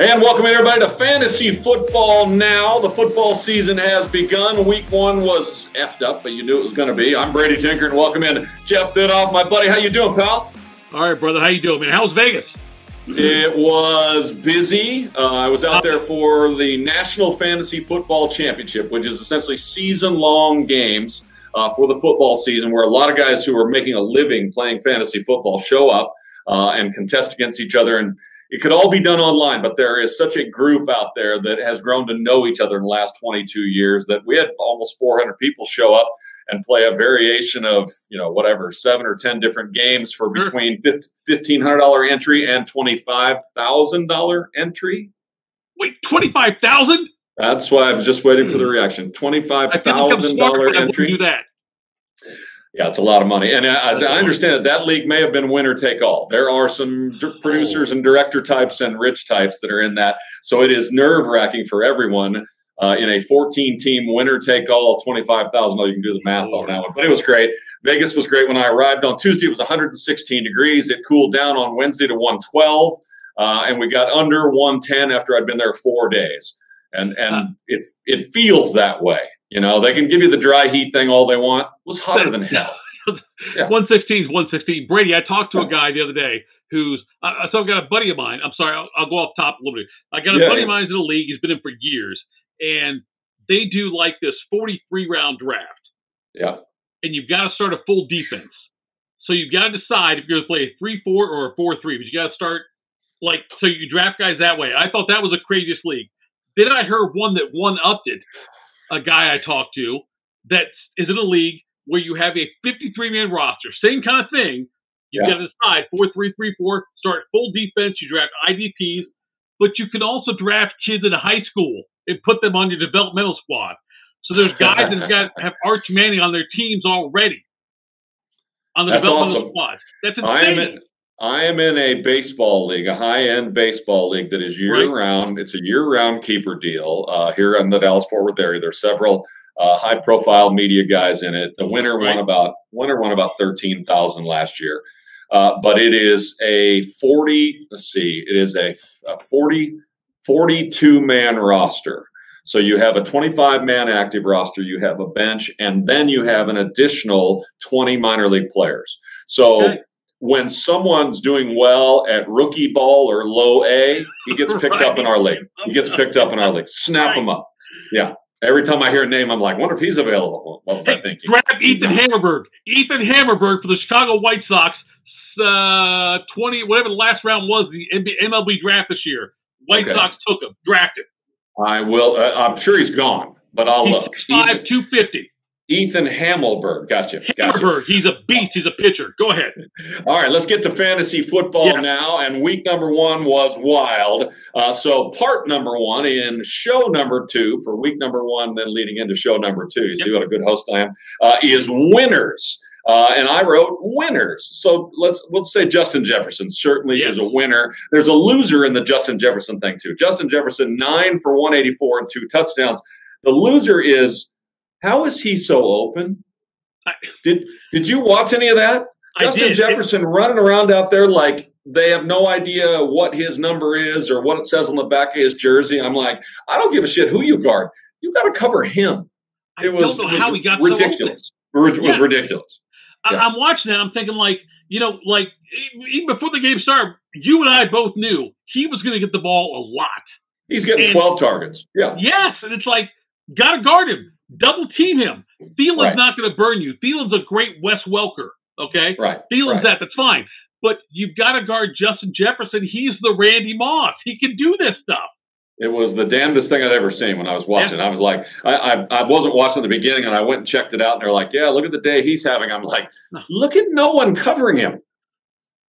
And welcome everybody to Fantasy Football Now. The football season has begun. Week one was effed up, but you knew it was going to be. I'm Brady Tinker, and welcome in Jeff Thidoff, my buddy. How you doing, pal? All right, brother. How you doing, man? How's Vegas? It was busy. Uh, I was out there for the National Fantasy Football Championship, which is essentially season-long games uh, for the football season, where a lot of guys who are making a living playing fantasy football show up uh, and contest against each other and it could all be done online, but there is such a group out there that has grown to know each other in the last 22 years that we had almost 400 people show up and play a variation of you know whatever seven or ten different games for between fifteen hundred dollar entry and twenty five thousand dollar entry. Wait, twenty five thousand? That's why I was just waiting for the hmm. reaction. Twenty five thousand dollar entry. Do that. Yeah, it's a lot of money. And as I understand it, that league may have been winner take all. There are some producers and director types and rich types that are in that. So it is nerve wracking for everyone uh, in a 14 team winner take all, 25,000. You can do the math on that one. But it was great. Vegas was great when I arrived on Tuesday. It was 116 degrees. It cooled down on Wednesday to 112. Uh, and we got under 110 after I'd been there four days. And and it it feels that way. You know, they can give you the dry heat thing all they want. It was hotter than hell. Yeah. 116 is 116. Brady, I talked to a guy the other day who's, uh, so I've got a buddy of mine. I'm sorry, I'll, I'll, go off top a little bit. I got a yeah, buddy yeah. of mine in the league. He's been in for years. And they do like this 43 round draft. Yeah. And you've got to start a full defense. So you've got to decide if you're going to play a 3 4 or a 4 3. But you got to start like, so you draft guys that way. I thought that was the craziest league. Then I heard one that one upped it a guy I talked to that is in a league where you have a 53 man roster, same kind of thing. You yeah. got to decide four three three four. Start full defense. You draft IDPs, but you can also draft kids in high school and put them on your developmental squad. So there's guys that got have Arch Manning on their teams already on the That's developmental awesome. squad. That's insane. I am in, I am in a baseball league, a high-end baseball league that is year-round. Right. It's a year-round keeper deal uh, here in the Dallas Fort Worth area. There's several uh, high-profile media guys in it. The winner right. won about winner won about thirteen thousand last year, uh, but it is a forty. Let's see, it is a, a 40, 42 man roster. So you have a 25 man active roster, you have a bench, and then you have an additional 20 minor league players. So. Okay when someone's doing well at rookie ball or low A, he gets picked right. up in our league. He gets picked up in our league. Snap right. him up. Yeah. Every time I hear a name, I'm like, wonder if he's available. What was hey, I thinking? Grab Ethan Hammerberg. Ethan Hammerberg for the Chicago White Sox. Uh, 20, whatever the last round was, the MLB draft this year. White okay. Sox took him, drafted. I will. Uh, I'm sure he's gone, but I'll he's look. 5 250. Ethan Hamelberg. Gotcha. gotcha. Hammelberg. He's a beast. He's a pitcher. Go ahead. All right, let's get to fantasy football yeah. now. And week number one was wild. Uh, so part number one in show number two for week number one, then leading into show number two. You see what a good host I am. Uh, is winners. Uh, and I wrote winners. So let's let's say Justin Jefferson certainly is a winner. There's a loser in the Justin Jefferson thing too. Justin Jefferson nine for 184 and two touchdowns. The loser is how is he so open? Did did you watch any of that? Justin Jefferson it, running around out there like they have no idea what his number is or what it says on the back of his jersey. I'm like, I don't give a shit who you guard. You got to cover him. It was, it was ridiculous. So it was yeah. ridiculous. Yeah. I'm watching that. I'm thinking like, you know, like even before the game started, you and I both knew he was going to get the ball a lot. He's getting and, 12 targets. Yeah. Yes, and it's like got to guard him double team him. Thielen's right. not going to burn you. Thielen's a great Wes Welker. Okay, right. Thielen's right. that. That's fine. But you've got to guard Justin Jefferson. He's the Randy Moss. He can do this stuff. It was the damnedest thing I'd ever seen when I was watching. Yeah. I was like, I, I, I, wasn't watching the beginning, and I went and checked it out, and they're like, "Yeah, look at the day he's having." I'm like, look at no one covering him.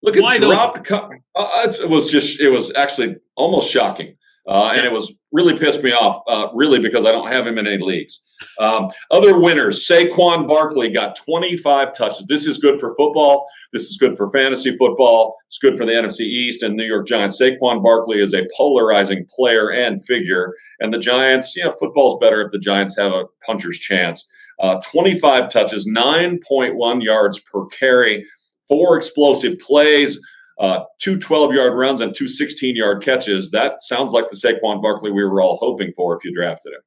Look at Why dropped. Co- uh, it was just, it was actually almost shocking, uh, and it was really pissed me off. Uh, really, because I don't have him in any leagues. Um, other winners, Saquon Barkley got 25 touches. This is good for football. This is good for fantasy football. It's good for the NFC East and New York Giants. Saquon Barkley is a polarizing player and figure. And the Giants, you know, football's better if the Giants have a puncher's chance. Uh, 25 touches, 9.1 yards per carry, four explosive plays. Uh, two 12 yard runs and two 16 yard catches. That sounds like the Saquon Barkley we were all hoping for if you drafted him.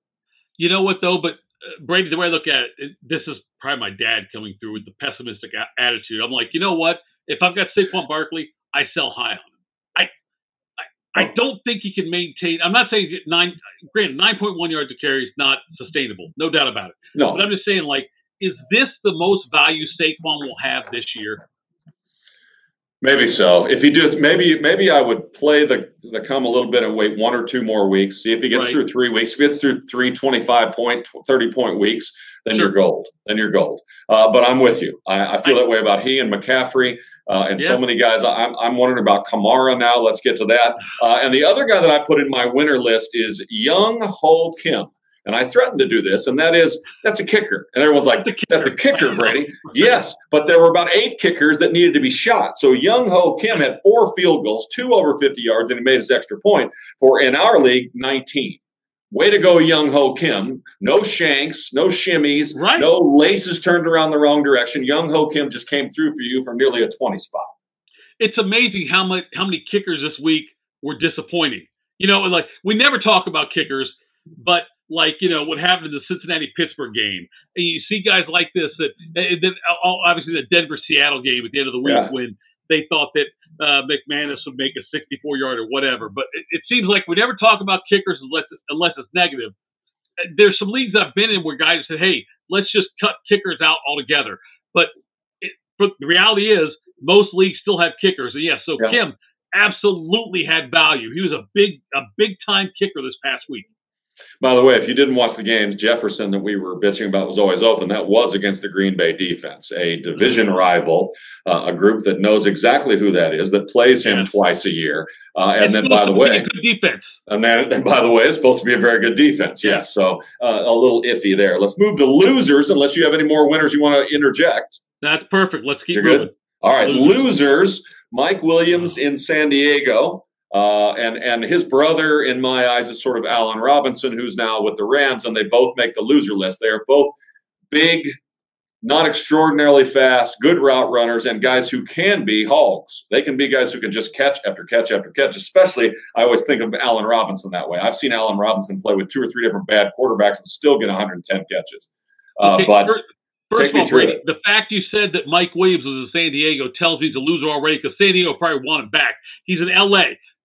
You know what, though? But uh, Brady, the way I look at it, this is probably my dad coming through with the pessimistic a- attitude. I'm like, you know what? If I've got Saquon Barkley, I sell high on him. I, I, I don't think he can maintain. I'm not saying nine. Granted, 9.1 yards of carry is not sustainable, no doubt about it. No, But I'm just saying, like, is this the most value Saquon will have this year? Maybe so. If he does, maybe maybe I would play the the come a little bit and wait one or two more weeks. See if he gets Right. through three weeks. If he gets through three 25 point, 30 point weeks, then you're gold. Then you're gold. Uh, but I'm with you. I, I feel that way about he and McCaffrey uh, and so many guys. I'm, I'm wondering about Kamara now. Let's get to that. Uh, and the other guy that I put in my winner list is Young Ho Kim. And I threatened to do this, and that is that's a kicker. And everyone's like, that's a kicker, Brady. Yes, but there were about eight kickers that needed to be shot. So Young Ho Kim had four field goals, two over 50 yards, and he made his extra point for, in our league, 19. Way to go, Young Ho Kim. No shanks, no shimmies, Right. no laces turned around the wrong direction. Young Ho Kim just came through for you for nearly a 20 spot. It's amazing how much how many kickers this week were disappointing. You know, like we never talk about kickers, but like you know what happened in the Cincinnati Pittsburgh game, and you see guys like this that, and then obviously the Denver Seattle game at the end of the week Yeah. when they thought that uh, McManus would make a 64 yard or whatever. But it, it seems like we never talk about kickers unless unless it's negative. Uh, There's some leagues I've been in where guys said, "Hey, let's just cut kickers out altogether." But, it, but the reality is, most leagues still have kickers. And yes, so Yeah. Kim absolutely had value. He was a big a big time kicker this past week. By the way, if you didn't watch the games, Jefferson that we were bitching about was always open. That was against the Green Bay defense, a division rival, uh, a group that knows exactly who that is, that plays him Yeah. twice a year. Uh, and then, by the way, defense. and then, and by the way, it's supposed to be a very good defense. Yeah. Yes. So uh, a little iffy there. Let's move to losers, unless you have any more winners you want to interject. That's perfect. Let's keep You're moving. good? All right, Losers. losers. Mike Williams in San Diego, uh, and and his brother, in my eyes, is sort of Allen Robinson, who's now with the Rams, and they both make the loser list. They are both big, not extraordinarily fast, good route runners, and guys who can be hogs. They can be guys who can just catch after catch after catch. Especially, I always think of Allen Robinson that way. I've seen Allen Robinson play with two or three different bad quarterbacks and still get 110 catches. Uh, Okay, but first, first take me all, through it. the fact you said that Mike Williams was in San Diego tells me he's a loser already because San Diego probably want him back. He's in LA.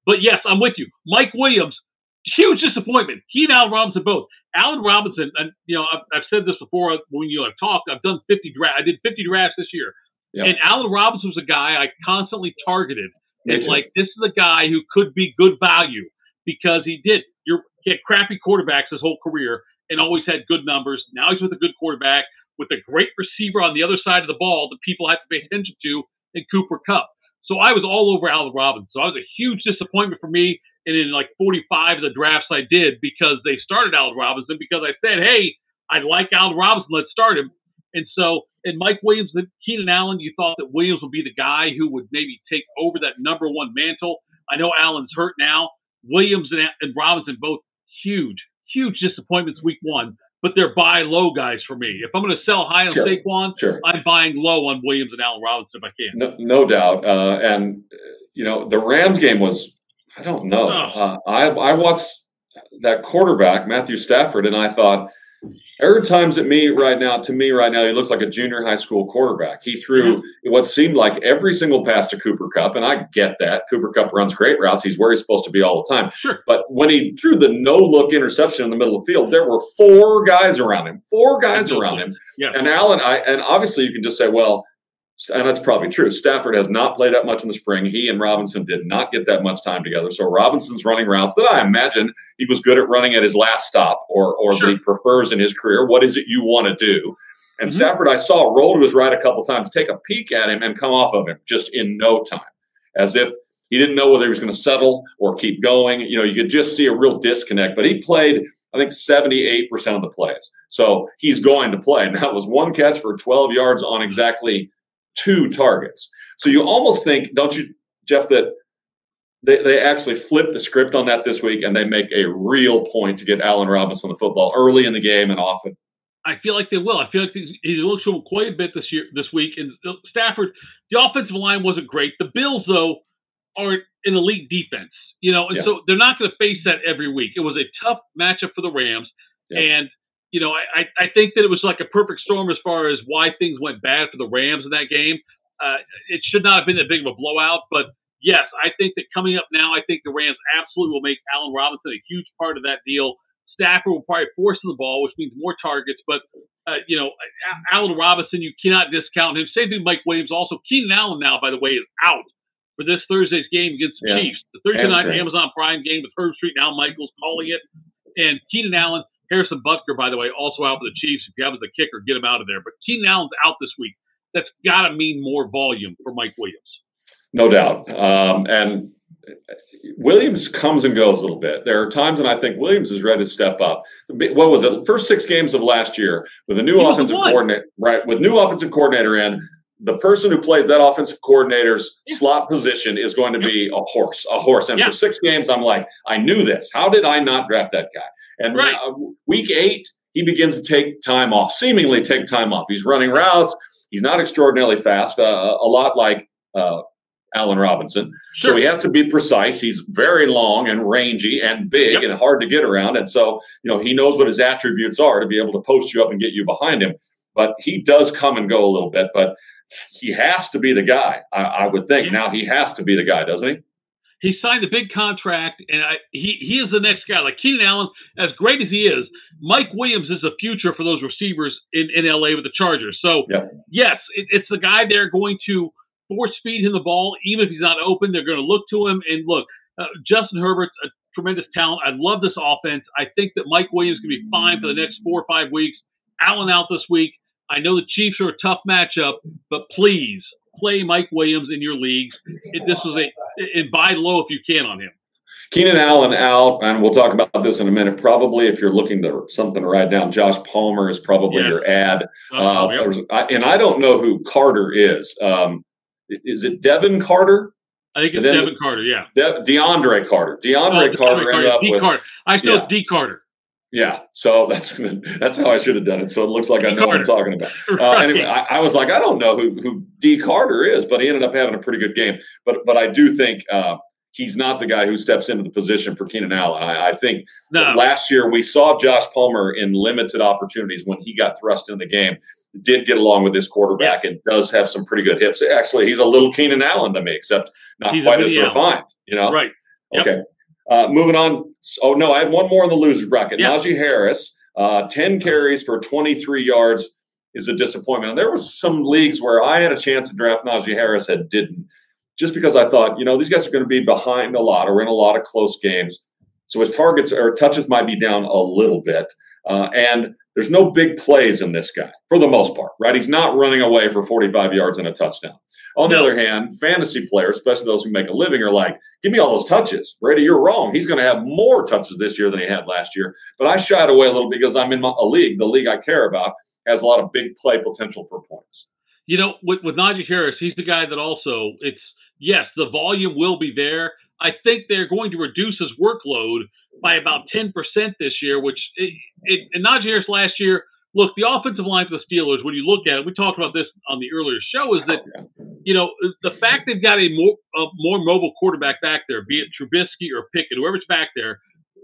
But yes, I'm with you. Mike Williams, huge disappointment. He and Allen Robinson both. Allen Robinson, and you know, I've, I've said this before when you have talked. I've done 50 drafts. I did 50 drafts this year, Yeah. and Allen Robinson was a guy I constantly targeted. It's like this is a guy who could be good value because he did. You're, he had crappy quarterbacks his whole career and always had good numbers. Now he's with a good quarterback with a great receiver on the other side of the ball that people have to pay attention to in Cooper Kupp. So I was all over Allen Robinson. So I was a huge disappointment for me. And in like 45 of the drafts I did because they started Allen Robinson because I said, hey, I like Allen Robinson. Let's start him. And so, and Mike Williams and Keenan Allen, you thought that Williams would be the guy who would maybe take over that number one mantle. I know Allen's hurt now. Williams and, and Robinson both huge, huge disappointments week one, but they're buy low guys for me. If I'm going to sell high on Sure. Saquon, sure. I'm buying low on Williams and Allen Robinson if I can. No, no doubt. Uh, and you know, the Rams game was I don't know. Oh. Uh, I I watched that quarterback Matthew Stafford, and I thought every times at me right now to me right now he looks like a junior high school quarterback. He threw mm-hmm. what seemed like every single pass to Cooper Kupp, and I get that Cooper Kupp runs great routes. He's where he's supposed to be all the time. Sure. But when he threw the no look interception in the middle of the field, there were four guys around him. Four guys around him. Yeah. And Allen, I and obviously you can just say, well, and that's probably true. Stafford has not played that much in the spring. He and Robinson did not get that much time together. So Robinson's running routes that I imagine he was good at running at his last stop or or that he prefers in his career. What is it you want to do? And Mhm. Stafford, I saw roll to his right a couple times, take a peek at him, and come off of him just in no time, as if he didn't know whether he was going to settle or keep going. You know, you could just see a real disconnect. But he played, I think, 78% of the plays. So he's going to play. And that was one catch for 12 yards on exactly two targets. So you almost think, don't you, Jeff, that they, they actually flip the script on that this week and they make a real point to get Allen Robinson the football early in the game and often. I feel like they will. I feel like he's, he's looked to him quite a bit this year, this week. And uh, Stafford, the offensive line wasn't great. The Bills, though, are an elite defense, you know, and yeah. so they're not going to face that every week. It was a tough matchup for the Rams, yeah. and you know, I, I think that it was like a perfect storm as far as why things went bad for the Rams in that game. Uh, it should not have been that big of a blowout, but yes, I think that coming up now, I think the Rams absolutely will make Allen Robinson a huge part of that deal. Stafford will probably force the ball, which means more targets. But uh, you know, Allen Robinson, you cannot discount him. Same thing, Mike Williams. Also, Keenan Allen now, by the way, is out for this Thursday's game against the yeah. Chiefs. The Thursday night Amazon Prime game with Herbstreit now Michaels calling it, and Keenan Allen Harrison Butker, by the way, also out for the Chiefs. If you have a kicker, get him out of there. But Keenan Allen's out this week. That's got to mean more volume for Mike Williams. No doubt. Um, and Williams comes and goes a little bit. There are times when I think Williams is ready to step up. What was it? First six games of last year with a new he offensive coordinator, right? With new offensive coordinator in, the person who plays that offensive coordinator's yeah. slot position is going to be a horse, a horse. And yeah. for six games, I'm like, I knew this. How did I not draft that guy? And right. uh, week eight, he begins to take time off, seemingly take time off. He's running routes. He's not extraordinarily fast, uh, a lot like uh, Allen Robinson. Sure. So he has to be precise. He's very long and rangy and big yep. and hard to get around. And so, you know, he knows what his attributes are to be able to post you up and get you behind him. But he does come and go a little bit. But he has to be the guy, I, I would think. Now he has to be the guy, doesn't he? He signed a big contract, and I, he he is the next guy. Like Keenan Allen, as great as he is, Mike Williams is the future for those receivers in, in LA with the Chargers. So yes, it, it's the guy they're going to force feed him the ball, even if he's not open. They're going to look to him and look. Uh, Justin Herbert's a tremendous talent. I love this offense. I think that Mike Williams can be fine for the next four or five weeks. Allen out this week. I know the Chiefs are a tough matchup, but please play Mike Williams in your leagues. It, this was a and buy low if you can on him. Keenan Allen out, and we'll talk about this in a minute. Probably, if you're looking to something to write down, Josh Palmer is probably yeah. your ad. Uh, and I don't know who Carter is. Um, is it Devin Carter? I think it's Devin Carter. Yeah, De- DeAndre Carter. DeAndre oh, Carter DeAndre ended up D. with. Carter. I feel yeah. it's D Carter. Yeah, so that's that's how I should have done it. So it looks like I know Carter. what I'm talking about. Uh, right. Anyway, I, I, was like, I don't know who who D Carter is, but he ended up having a pretty good game. But but I do think uh, he's not the guy who steps into the position for Keenan Allen. I, I think no. last year we saw Josh Palmer in limited opportunities when he got thrust in the game. Did get along with this quarterback yeah. and does have some pretty good hips. Actually, he's a little Keenan Allen to me, except not he's quite as refined. You know, right? Yep. Okay. Uh, moving on. Oh no, I had one more in the losers bracket. Yeah. Najee Harris, uh, ten carries for 23 yards is a disappointment. And there was some leagues where I had a chance to draft Najee Harris and didn't, just because I thought, you know, these guys are going to be behind a lot or in a lot of close games. So his targets or touches might be down a little bit. Uh, and there's no big plays in this guy for the most part, right? He's not running away for 45 yards and a touchdown. On the other hand, fantasy players, especially those who make a living, are like, give me all those touches. Brady, you're wrong. He's going to have more touches this year than he had last year. But I shied away a little because I'm in my, a league, the league I care about, has a lot of big play potential for points. You know, with, with Najee Harris, he's the guy that also, it's, yes, the volume will be there. I think they're going to reduce his workload by about 10% this year, which, it, it, and Najee Harris last year – look, the offensive line for the Steelers, when you look at it, we talked about this on the earlier show, is that, you know, the fact they've got a more, a more mobile quarterback back there, be it Trubisky or Pickett, whoever's back there,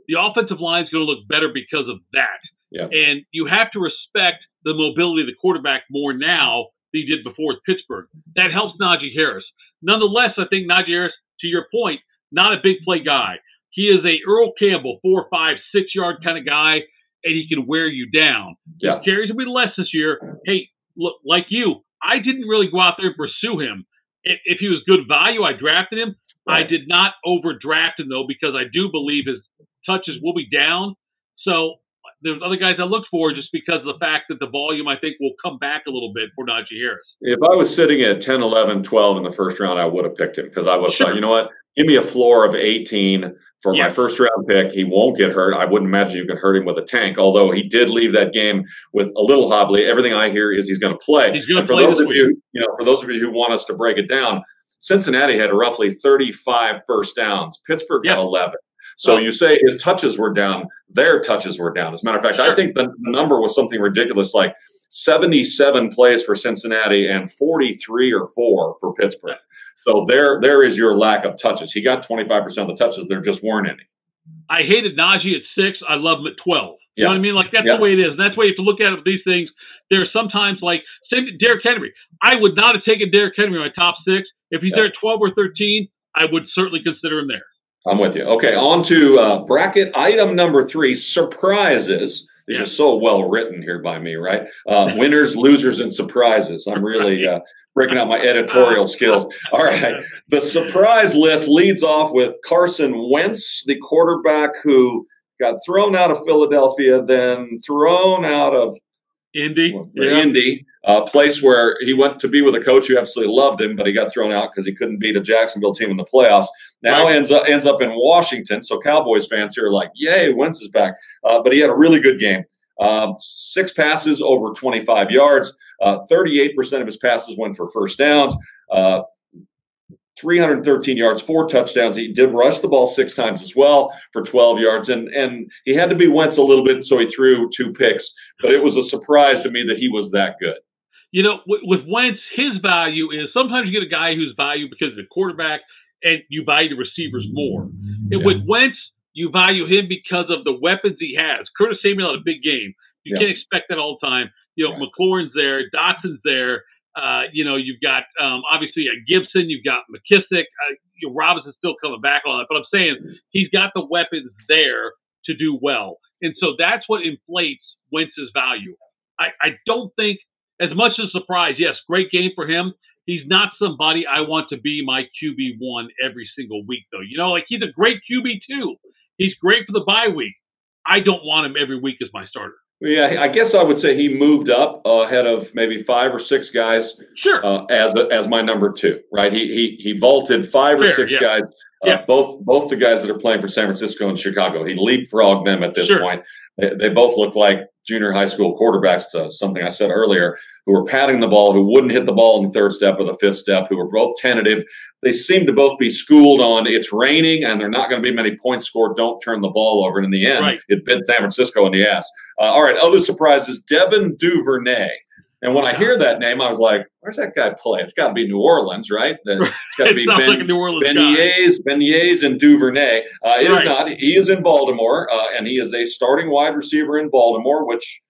the offensive line is going to look better because of that. Yeah. And you have to respect the mobility of the quarterback more now than you did before with Pittsburgh. That helps Najee Harris. Nonetheless, I think Najee Harris, to your point, not a big play guy. He is a Earl Campbell, four, five, six yard kind of guy and he can wear you down. Yeah. His carries will be less this year. Hey, look, like you, I didn't really go out there and pursue him. If, if he was good value, I drafted him. Right. I did not overdraft him though because I do believe his touches will be down. So there's other guys I look for just because of the fact that the volume I think will come back a little bit for Najee Harris. If I was sitting at 10, 11, 12 in the first round, I would have picked him because I would have sure. thought, you know what, give me a floor of 18 for yeah. my first round pick. He won't get hurt. I wouldn't imagine you can hurt him with a tank, although he did leave that game with a little hobbly. Everything I hear is he's going to play. He's going to play those of you, you know, for those of you who want us to break it down, Cincinnati had roughly 35 first downs. Pittsburgh yeah. had 11. So you say his touches were down, their touches were down. As a matter of fact, sure. I think the number was something ridiculous like 77 plays for Cincinnati and 43 or 4 for Pittsburgh. So there, there is your lack of touches. He got 25% of the touches. There just weren't any. I hated Najee at six. I love him at 12. You yeah. know what I mean? Like that's yeah. the way it is. And that's the way you have to look at it with these things. There's sometimes like same Derrick Henry. I would not have taken Derrick Henry in my top six. If he's yeah. there at 12 or 13, I would certainly consider him there. I'm with you. Okay, on to uh, bracket item number three surprises. These yeah. are so well written here by me, right? Uh, winners, losers, and surprises. I'm really uh, breaking out my editorial skills. All right. The surprise list leads off with Carson Wentz, the quarterback who got thrown out of Philadelphia, then thrown out of Indy. Yeah. Indy, a place where he went to be with a coach who absolutely loved him, but he got thrown out because he couldn't beat a Jacksonville team in the playoffs. Now right. ends up ends up in Washington. So Cowboys fans here are like, "Yay, Wentz is back!" Uh, but he had a really good game. Um, six passes over 25 yards. Uh, 38% of his passes went for first downs. Uh, 313 yards, four touchdowns. He did rush the ball six times as well for 12 yards, and and he had to be Wentz a little bit, so he threw two picks. But it was a surprise to me that he was that good. You know, with, with Wentz, his value is sometimes you get a guy whose value because of the quarterback, and you value the receivers more. And yeah. with Wentz, you value him because of the weapons he has. Curtis Samuel had a big game. You yeah. can't expect that all the time. You know, McLaurin's there, Dotson's there. Uh, you know, you've got um, obviously a Gibson, you've got McKissic, uh, you know, Robinson's still coming back on it, but I'm saying he's got the weapons there to do well, and so that's what inflates Wentz's value. I, I don't think as much as a surprise. Yes, great game for him. He's not somebody I want to be my QB one every single week, though. You know, like he's a great QB two. He's great for the bye week. I don't want him every week as my starter. Yeah, I guess I would say he moved up ahead of maybe five or six guys. Sure. Uh, as a, as my number two, right? He he he vaulted five Fair, or six yeah. guys. Uh, yeah. Both both the guys that are playing for San Francisco and Chicago. He leapfrogged them at this sure. point. They, they both look like junior high school quarterbacks to something I said earlier, who were patting the ball, who wouldn't hit the ball in the third step or the fifth step, who were both tentative. They seem to both be schooled on it's raining and they're not going to be many points scored. Don't turn the ball over. And in the end, right. it bit San Francisco in the ass. Uh, all right, other surprises Devin Duvernay. And when I hear that name, I was like, "Where's that guy play? It's got to be New Orleans, right? It's got to be ben, like New Orleans Beignets, Beignets, and Duvernay. Uh, it right. is not. He is in Baltimore, uh, and he is a starting wide receiver in Baltimore, which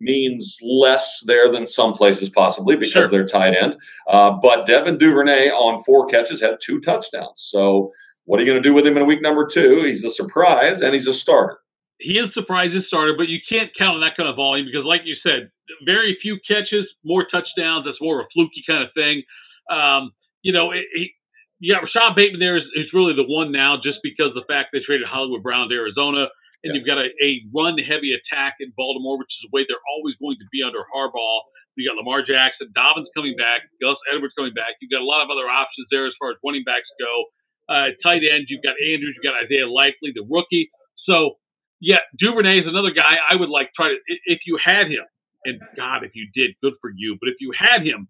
means less there than some places possibly because sure. they're tight end. Uh, but Devin Duvernay on four catches had two touchdowns. So what are you going to do with him in week number two? He's a surprise and he's a starter. He is surprised as starter, but you can't count on that kind of volume because, like you said, very few catches, more touchdowns. That's more of a fluky kind of thing. Um, you know, it, it, you got Rashod Bateman there is, is really the one now just because the fact they traded Hollywood Brown to Arizona and yeah. you've got a, a run heavy attack in Baltimore, which is the way they're always going to be under Harbaugh. You got Lamar Jackson, Dobbins coming back, Gus Edwards coming back. You've got a lot of other options there as far as running backs go. Uh, tight end, you've got Andrews, you've got Isaiah Likely, the rookie. So, yeah, Duvernay is another guy I would like try to if you had him, and God, if you did, good for you. But if you had him,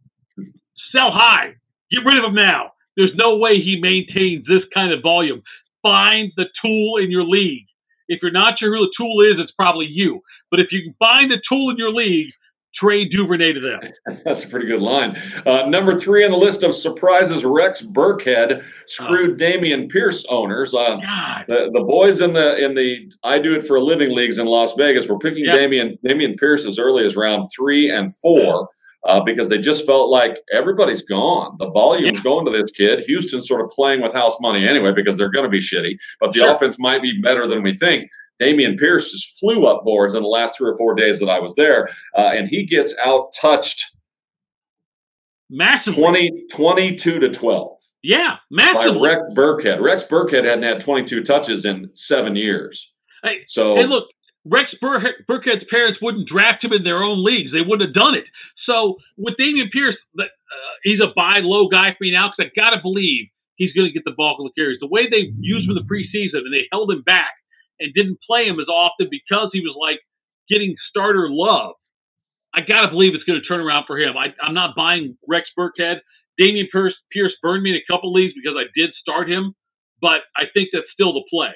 sell high, get rid of him now. There's no way he maintains this kind of volume. Find the tool in your league if you're not sure who the tool is, it's probably you. But if you find a tool in your league, trade Duvernay to them. That's a pretty good line. Uh, number three on the list of surprises: Rex Burkhead screwed oh. Dameon Pierce owners. Uh, the, the boys in the in the I do it for a living leagues in Las Vegas were picking yep. Damian Dameon Pierce as early as round three and four uh, because they just felt like everybody's gone. The volume's yeah. going to this kid. Houston's sort of playing with house money anyway because they're going to be shitty, but the sure. offense might be better than we think. Dameon Pierce just flew up boards in the last three or four days that I was there, uh, and he gets out touched massively 20, 22 to 12. Yeah, massively. By Rex Burkhead. Rex Burkhead hadn't had 22 touches in seven years. Hey, so, hey, look, Rex Burkhead's parents wouldn't draft him in their own leagues. They wouldn't have done it. So with Dameon Pierce, uh, he's a buy low guy for me now because I got to believe he's going to get the bulk of the carries. The way they used him in the preseason and they held him back and didn't play him as often because he was like getting starter love. I got to believe it's going to turn around for him. I, am not buying Rex Burkhead. Dameon Pierce, Pierce burned me in a couple leagues because I did start him, but I think that's still the play.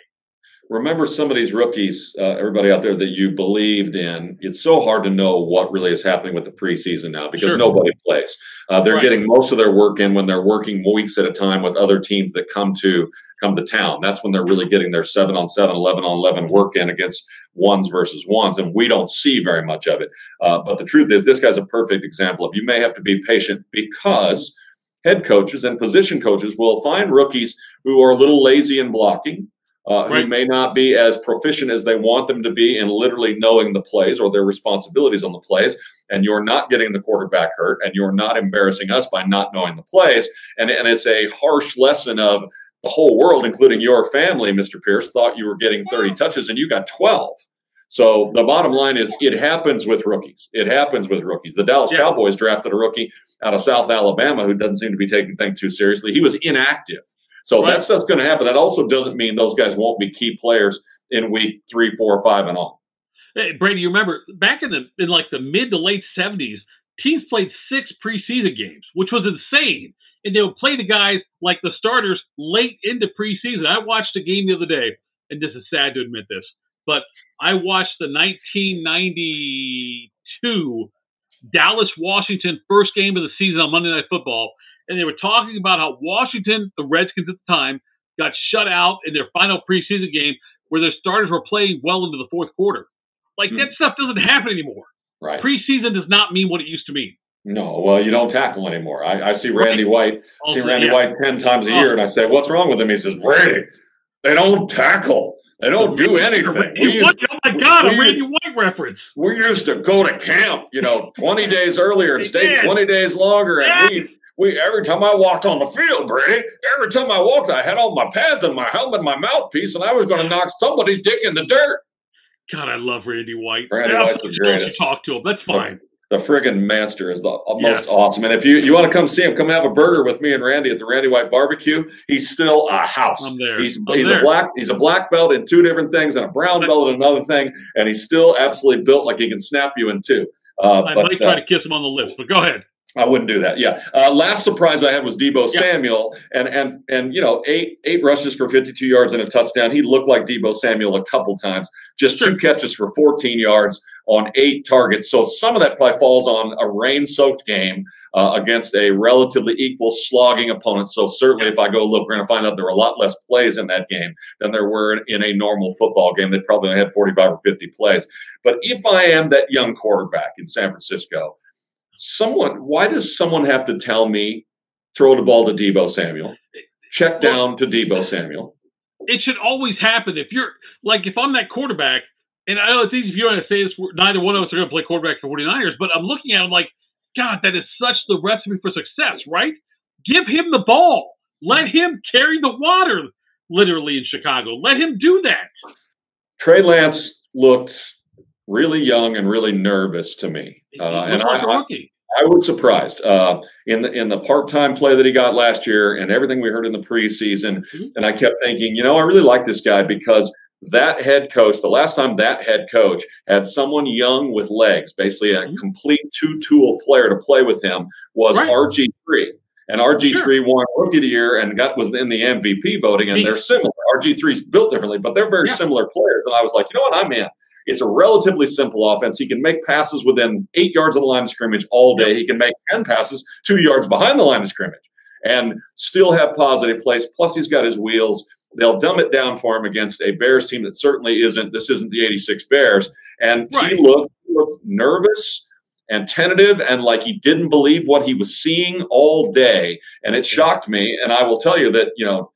Remember some of these rookies, uh, everybody out there that you believed in. It's so hard to know what really is happening with the preseason now because sure. nobody plays. Uh, they're right. getting most of their work in when they're working weeks at a time with other teams that come to come to town. That's when they're really getting their seven on seven, 11 on 11 work in against ones versus ones. And we don't see very much of it. Uh, but the truth is, this guy's a perfect example of you may have to be patient because head coaches and position coaches will find rookies who are a little lazy in blocking uh, right. who may not be as proficient as they want them to be in literally knowing the plays or their responsibilities on the plays. And you're not getting the quarterback hurt, and you're not embarrassing us by not knowing the plays. And, and it's a harsh lesson of the whole world, including your family, Mr. Pierce, thought you were getting 30 touches and you got 12. So the bottom line is it happens with rookies. It happens with rookies. The Dallas yeah. Cowboys drafted a rookie out of South Alabama who doesn't seem to be taking things too seriously. He was inactive. So right. that stuff's going to happen. That also doesn't mean those guys won't be key players in week three, four, five, and on. Hey, Brady, you remember back in the in like the mid to late seventies, teams played six preseason games, which was insane. And they would play the guys like the starters late into preseason. I watched a game the other day, and this is sad to admit this, but I watched the 1992 Dallas Washington first game of the season on Monday Night Football, and they were talking about how Washington, the Redskins at the time, got shut out in their final preseason game where their starters were playing well into the fourth quarter. Like mm. that stuff doesn't happen anymore. Right. Preseason does not mean what it used to mean. No, well, you don't tackle anymore. I, I see Randy right. White, see Randy yeah. White ten times a oh. year, and I say, "What's wrong with him?" He says, "Brady, they don't tackle. They don't do anything." Used, oh my God, a Randy White reference. We used to go to camp, you know, twenty days earlier and stay twenty days longer, and we we every time I walked on the field, Brady, every time I walked, I had all my pads and my helmet, and my mouthpiece, and I was going to knock somebody's dick in the dirt. God, I love Randy White. Randy White's the greatest. Talk to him. That's fine. The, the friggin' monster is the most yeah. awesome. And if you, you want to come see him, come have a burger with me and Randy at the Randy White Barbecue. He's still a house. I'm there. He's I'm he's there. a black he's a black belt in two different things and a brown belt in another thing, and he's still absolutely built like he can snap you in two. Uh, I but, might try uh, to kiss him on the lips, but go ahead. I wouldn't do that. Yeah. Uh, last surprise I had was Deebo yeah. Samuel, and and and you know eight eight rushes for 52 yards and a touchdown. He looked like Deebo Samuel a couple times. Just sure. two catches for 14 yards on eight targets. So some of that probably falls on a rain-soaked game uh, against a relatively equal slogging opponent. So certainly, if I go look, we're going to find out there were a lot less plays in that game than there were in a normal football game. They probably had 45 or 50 plays. But if I am that young quarterback in San Francisco someone why does someone have to tell me throw the ball to Deebo Samuel? Check down to Deebo Samuel. It should always happen. If you're like if I'm that quarterback, and I know it's easy for you to say this, neither one of us are going to play quarterback for 49ers, but I'm looking at him like, God, that is such the recipe for success, right? Give him the ball. Let him carry the water, literally in Chicago. Let him do that. Trey Lance looked really young and really nervous to me. Uh, and I, I, I, was surprised uh, in the in the part time play that he got last year and everything we heard in the preseason. Mm-hmm. And I kept thinking, you know, I really like this guy because that head coach, the last time that head coach had someone young with legs, basically a mm-hmm. complete two tool player to play with him, was right. RG three. And RG3 sure. won Rookie of the Year and got was in the MVP voting, and they're similar. RG3 is built differently, but they're very yeah. similar players. And I was like, you know what, I'm in. It's a relatively simple offense. He can make passes within eight yards of the line of scrimmage all day. He can make 10 passes two yards behind the line of scrimmage and still have positive plays. Plus, he's got his wheels. They'll dumb it down for him against a Bears team that certainly isn't, this isn't the 86 Bears. And right. he looked, looked nervous and tentative and like he didn't believe what he was seeing all day. And it shocked me. And I will tell you that, you know,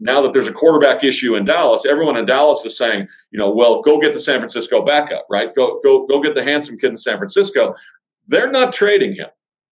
now that there's a quarterback issue in Dallas, everyone in Dallas is saying, you know, well, go get the San Francisco backup, right? Go go go get the handsome kid in San Francisco. They're not trading him.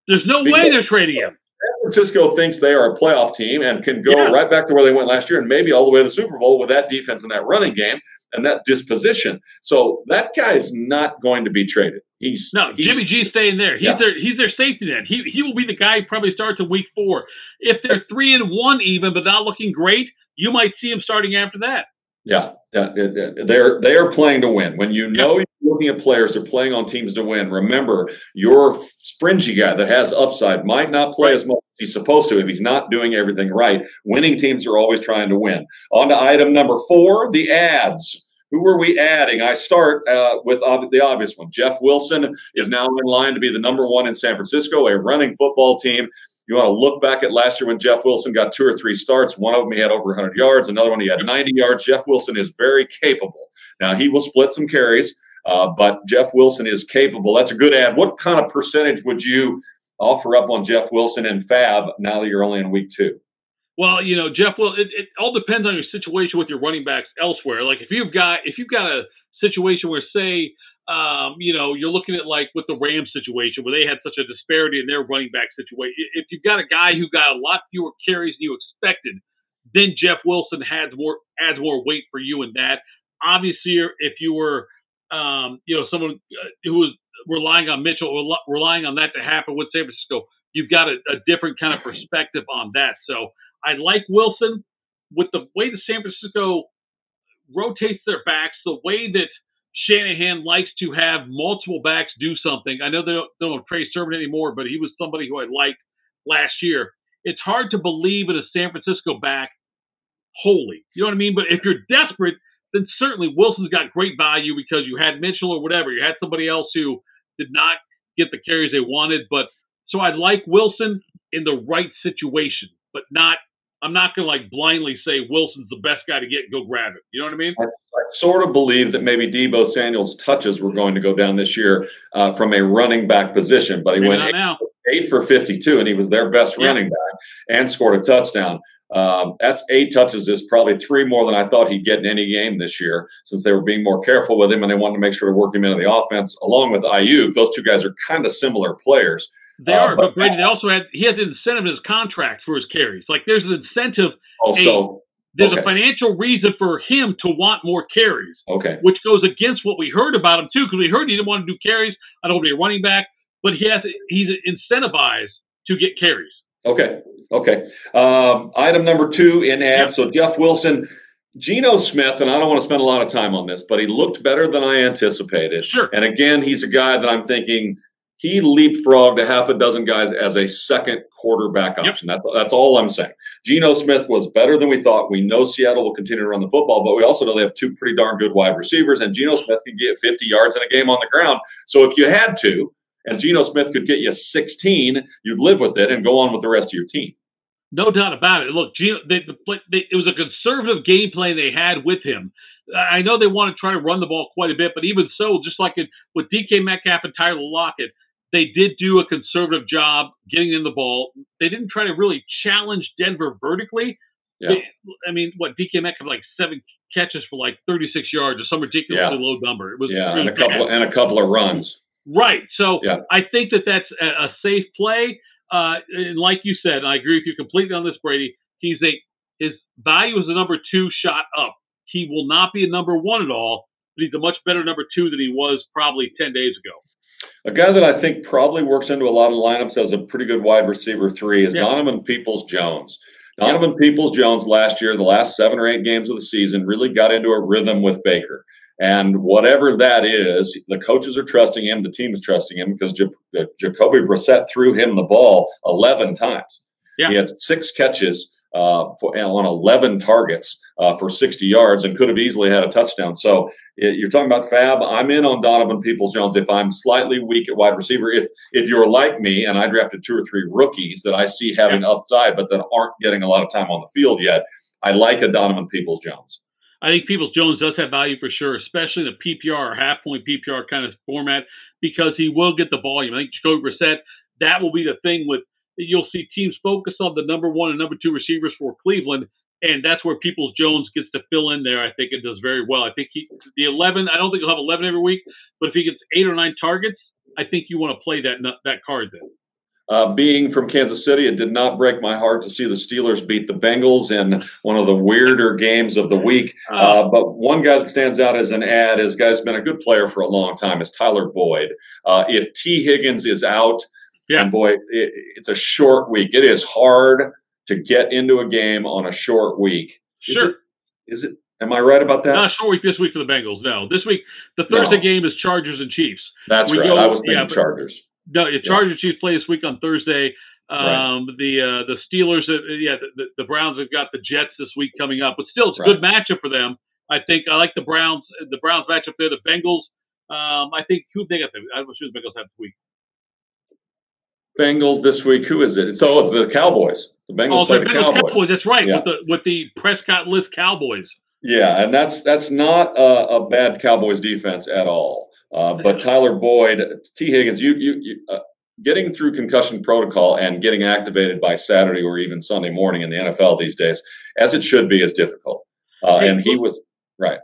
There's no way they're trading him. San Francisco thinks they are a playoff team and can go yeah. right back to where they went last year and maybe all the way to the Super Bowl with that defense and that running game and that disposition. So that guy is not going to be traded. He's no he's, Jimmy G's staying there. He's yeah. their he's their safety net. He he will be the guy who probably starts in week four. If they're three and one even, but not looking great, you might see them starting after that. Yeah, yeah, they're they are playing to win. When you know you're looking at players are playing on teams to win, remember your springy guy that has upside might not play as much as he's supposed to if he's not doing everything right. Winning teams are always trying to win. On to item number four: the ads. Who are we adding? I start uh, with ob- the obvious one. Jeff Wilson is now in line to be the number one in San Francisco, a running football team. You want to look back at last year when Jeff Wilson got two or three starts. One of them he had over 100 yards, another one he had 90 yards. Jeff Wilson is very capable. Now, he will split some carries, uh, but Jeff Wilson is capable. That's a good ad. What kind of percentage would you offer up on Jeff Wilson and FAAB now that you're only in week two? Well, you know, Jeff. Well, it, it all depends on your situation with your running backs elsewhere. Like if you've got if you've got a situation where, say, um, you know, you're looking at like with the Rams situation where they had such a disparity in their running back situation. If you've got a guy who got a lot fewer carries than you expected, then Jeff Wilson has more adds more weight for you in that. Obviously, if you were, um, you know, someone uh, who was relying on Mitchell or relying on that to happen with San Francisco, you've got a, a different kind of perspective on that. So I like Wilson with the way the San Francisco rotates their backs, the way that Shanahan likes to have multiple backs do something. I know they don't, they don't have Trey Sermon anymore, but he was somebody who I liked last year. It's hard to believe in a San Francisco back wholly. You know what I mean? But if you're desperate, then certainly Wilson's got great value because you had Mitchell or whatever. You had somebody else who did not get the carries they wanted. But so I like Wilson in the right situation, but not I'm not going to like blindly say Wilson's the best guy to get and go grab it. You know what I mean? I, I sort of believe that maybe Deebo Samuel's touches were going to go down this year uh, from a running back position, but he maybe went eight, eight, for 52, and he was their best yeah. running back and scored a touchdown. Um, that's eight touches is probably three more than I thought he'd get in any game this year since they were being more careful with him and they wanted to make sure to work him into the offense along with Aiyuk. Those two guys are kind of similar players. They uh, are, but, but Brady, they also had he has an incentive in his contract for his carries. Like there's an incentive. Also, oh, there's okay. a financial reason for him to want more carries. Okay. Which goes against what we heard about him too, because we heard he didn't want to do carries. I don't want to be a running back, but he has he's incentivized to get carries. Okay. Okay. Um, item number two in ad. Yep. So Jeff Wilson. Geno Smith, and I don't want to spend a lot of time on this, but he looked better than I anticipated. Sure. And again, he's a guy that I'm thinking he leapfrogged a half a dozen guys as a second quarterback option. Yep. That, that's all I'm saying. Geno Smith was better than we thought. We know Seattle will continue to run the football, but we also know they have two pretty darn good wide receivers, and Geno Smith can get 50 yards in a game on the ground. So if you had to, and Geno Smith could get you 16, you'd live with it and go on with the rest of your team. No doubt about it. Look, Geno, they, they, it was a conservative game plan they had with him. I know they want to try to run the ball quite a bit, but even so, just like it, with DK Metcalf and Tyler Lockett, they did do a conservative job getting in the ball. They didn't try to really challenge Denver vertically. Yeah. They, I mean, what DK Metcalf like seven catches for like 36 yards or some ridiculously yeah. low number. It was yeah, really and a couple and a couple of runs. Right. So yeah. I think that that's a, a safe play. Uh, and like you said, I agree with you completely on this, Brady. He's a his value is a number two shot up. He will not be a number one at all, but he's a much better number two than he was probably 10 days ago. A guy that I think probably works into a lot of lineups as a pretty good wide receiver three is yeah. Donovan Peoples Jones. Donovan yeah. Peoples Jones last year, the last seven or eight games of the season, really got into a rhythm with Baker. And whatever that is, the coaches are trusting him, the team is trusting him because uh, Jacoby Brissett threw him the ball 11 times. Yeah. He had six catches uh, for, on 11 targets uh, for 60 yards and could have easily had a touchdown. So it, you're talking about FAAB. I'm in on Donovan Peoples Jones if I'm slightly weak at wide receiver. If if you're like me and I drafted two or three rookies that I see having yeah. upside but that aren't getting a lot of time on the field yet, I like a Donovan Peoples Jones. I think Peoples Jones does have value for sure, especially the PPR or half point PPR kind of format because he will get the volume. I think Jacoby Brissett, that will be the thing with you'll see teams focus on the number one and number two receivers for Cleveland, and that's where Peoples Jones gets to fill in there. I think it does very well. I think he the eleven. I don't think he'll have eleven every week, but if he gets eight or nine targets, I think you want to play that that card then. Uh, being from Kansas City, it did not break my heart to see the Steelers beat the Bengals in one of the weirder games of the week. Uh, uh but one guy that stands out as an ad, is guy's been a good player for a long time, is Tyler Boyd. Uh, if Tee Higgins is out, yeah. And boy, it, it's a short week. It is hard to get into a game on a short week. Is sure. It, is it Am I right about that? Not a short week this week for the Bengals. No, this week the Thursday no. game is Chargers and Chiefs. That's we right. Go, I was thinking yeah, Chargers. No, the Chargers yeah. Chiefs play this week on Thursday. Um, right. The uh, the Steelers, uh, yeah, the, the, Browns have got the Jets this week coming up, but still, it's a right. good matchup for them. I think I like the Browns. The Browns matchup there. The Bengals. Um, I think who they got. The, I don't know who the Bengals have this week. Bengals this week. Who is it? So it's the Cowboys. The Bengals oh, play the, the Cowboys. Cowboys. That's right. Yeah. With the with the Prescott list Cowboys. Yeah, and that's that's not a, a bad Cowboys defense at all. Uh, but Tyler Boyd, Tee Higgins, you you, you uh, getting through concussion protocol and getting activated by Saturday or even Sunday morning in the NFL these days, as it should be, is difficult. Uh, and he was right.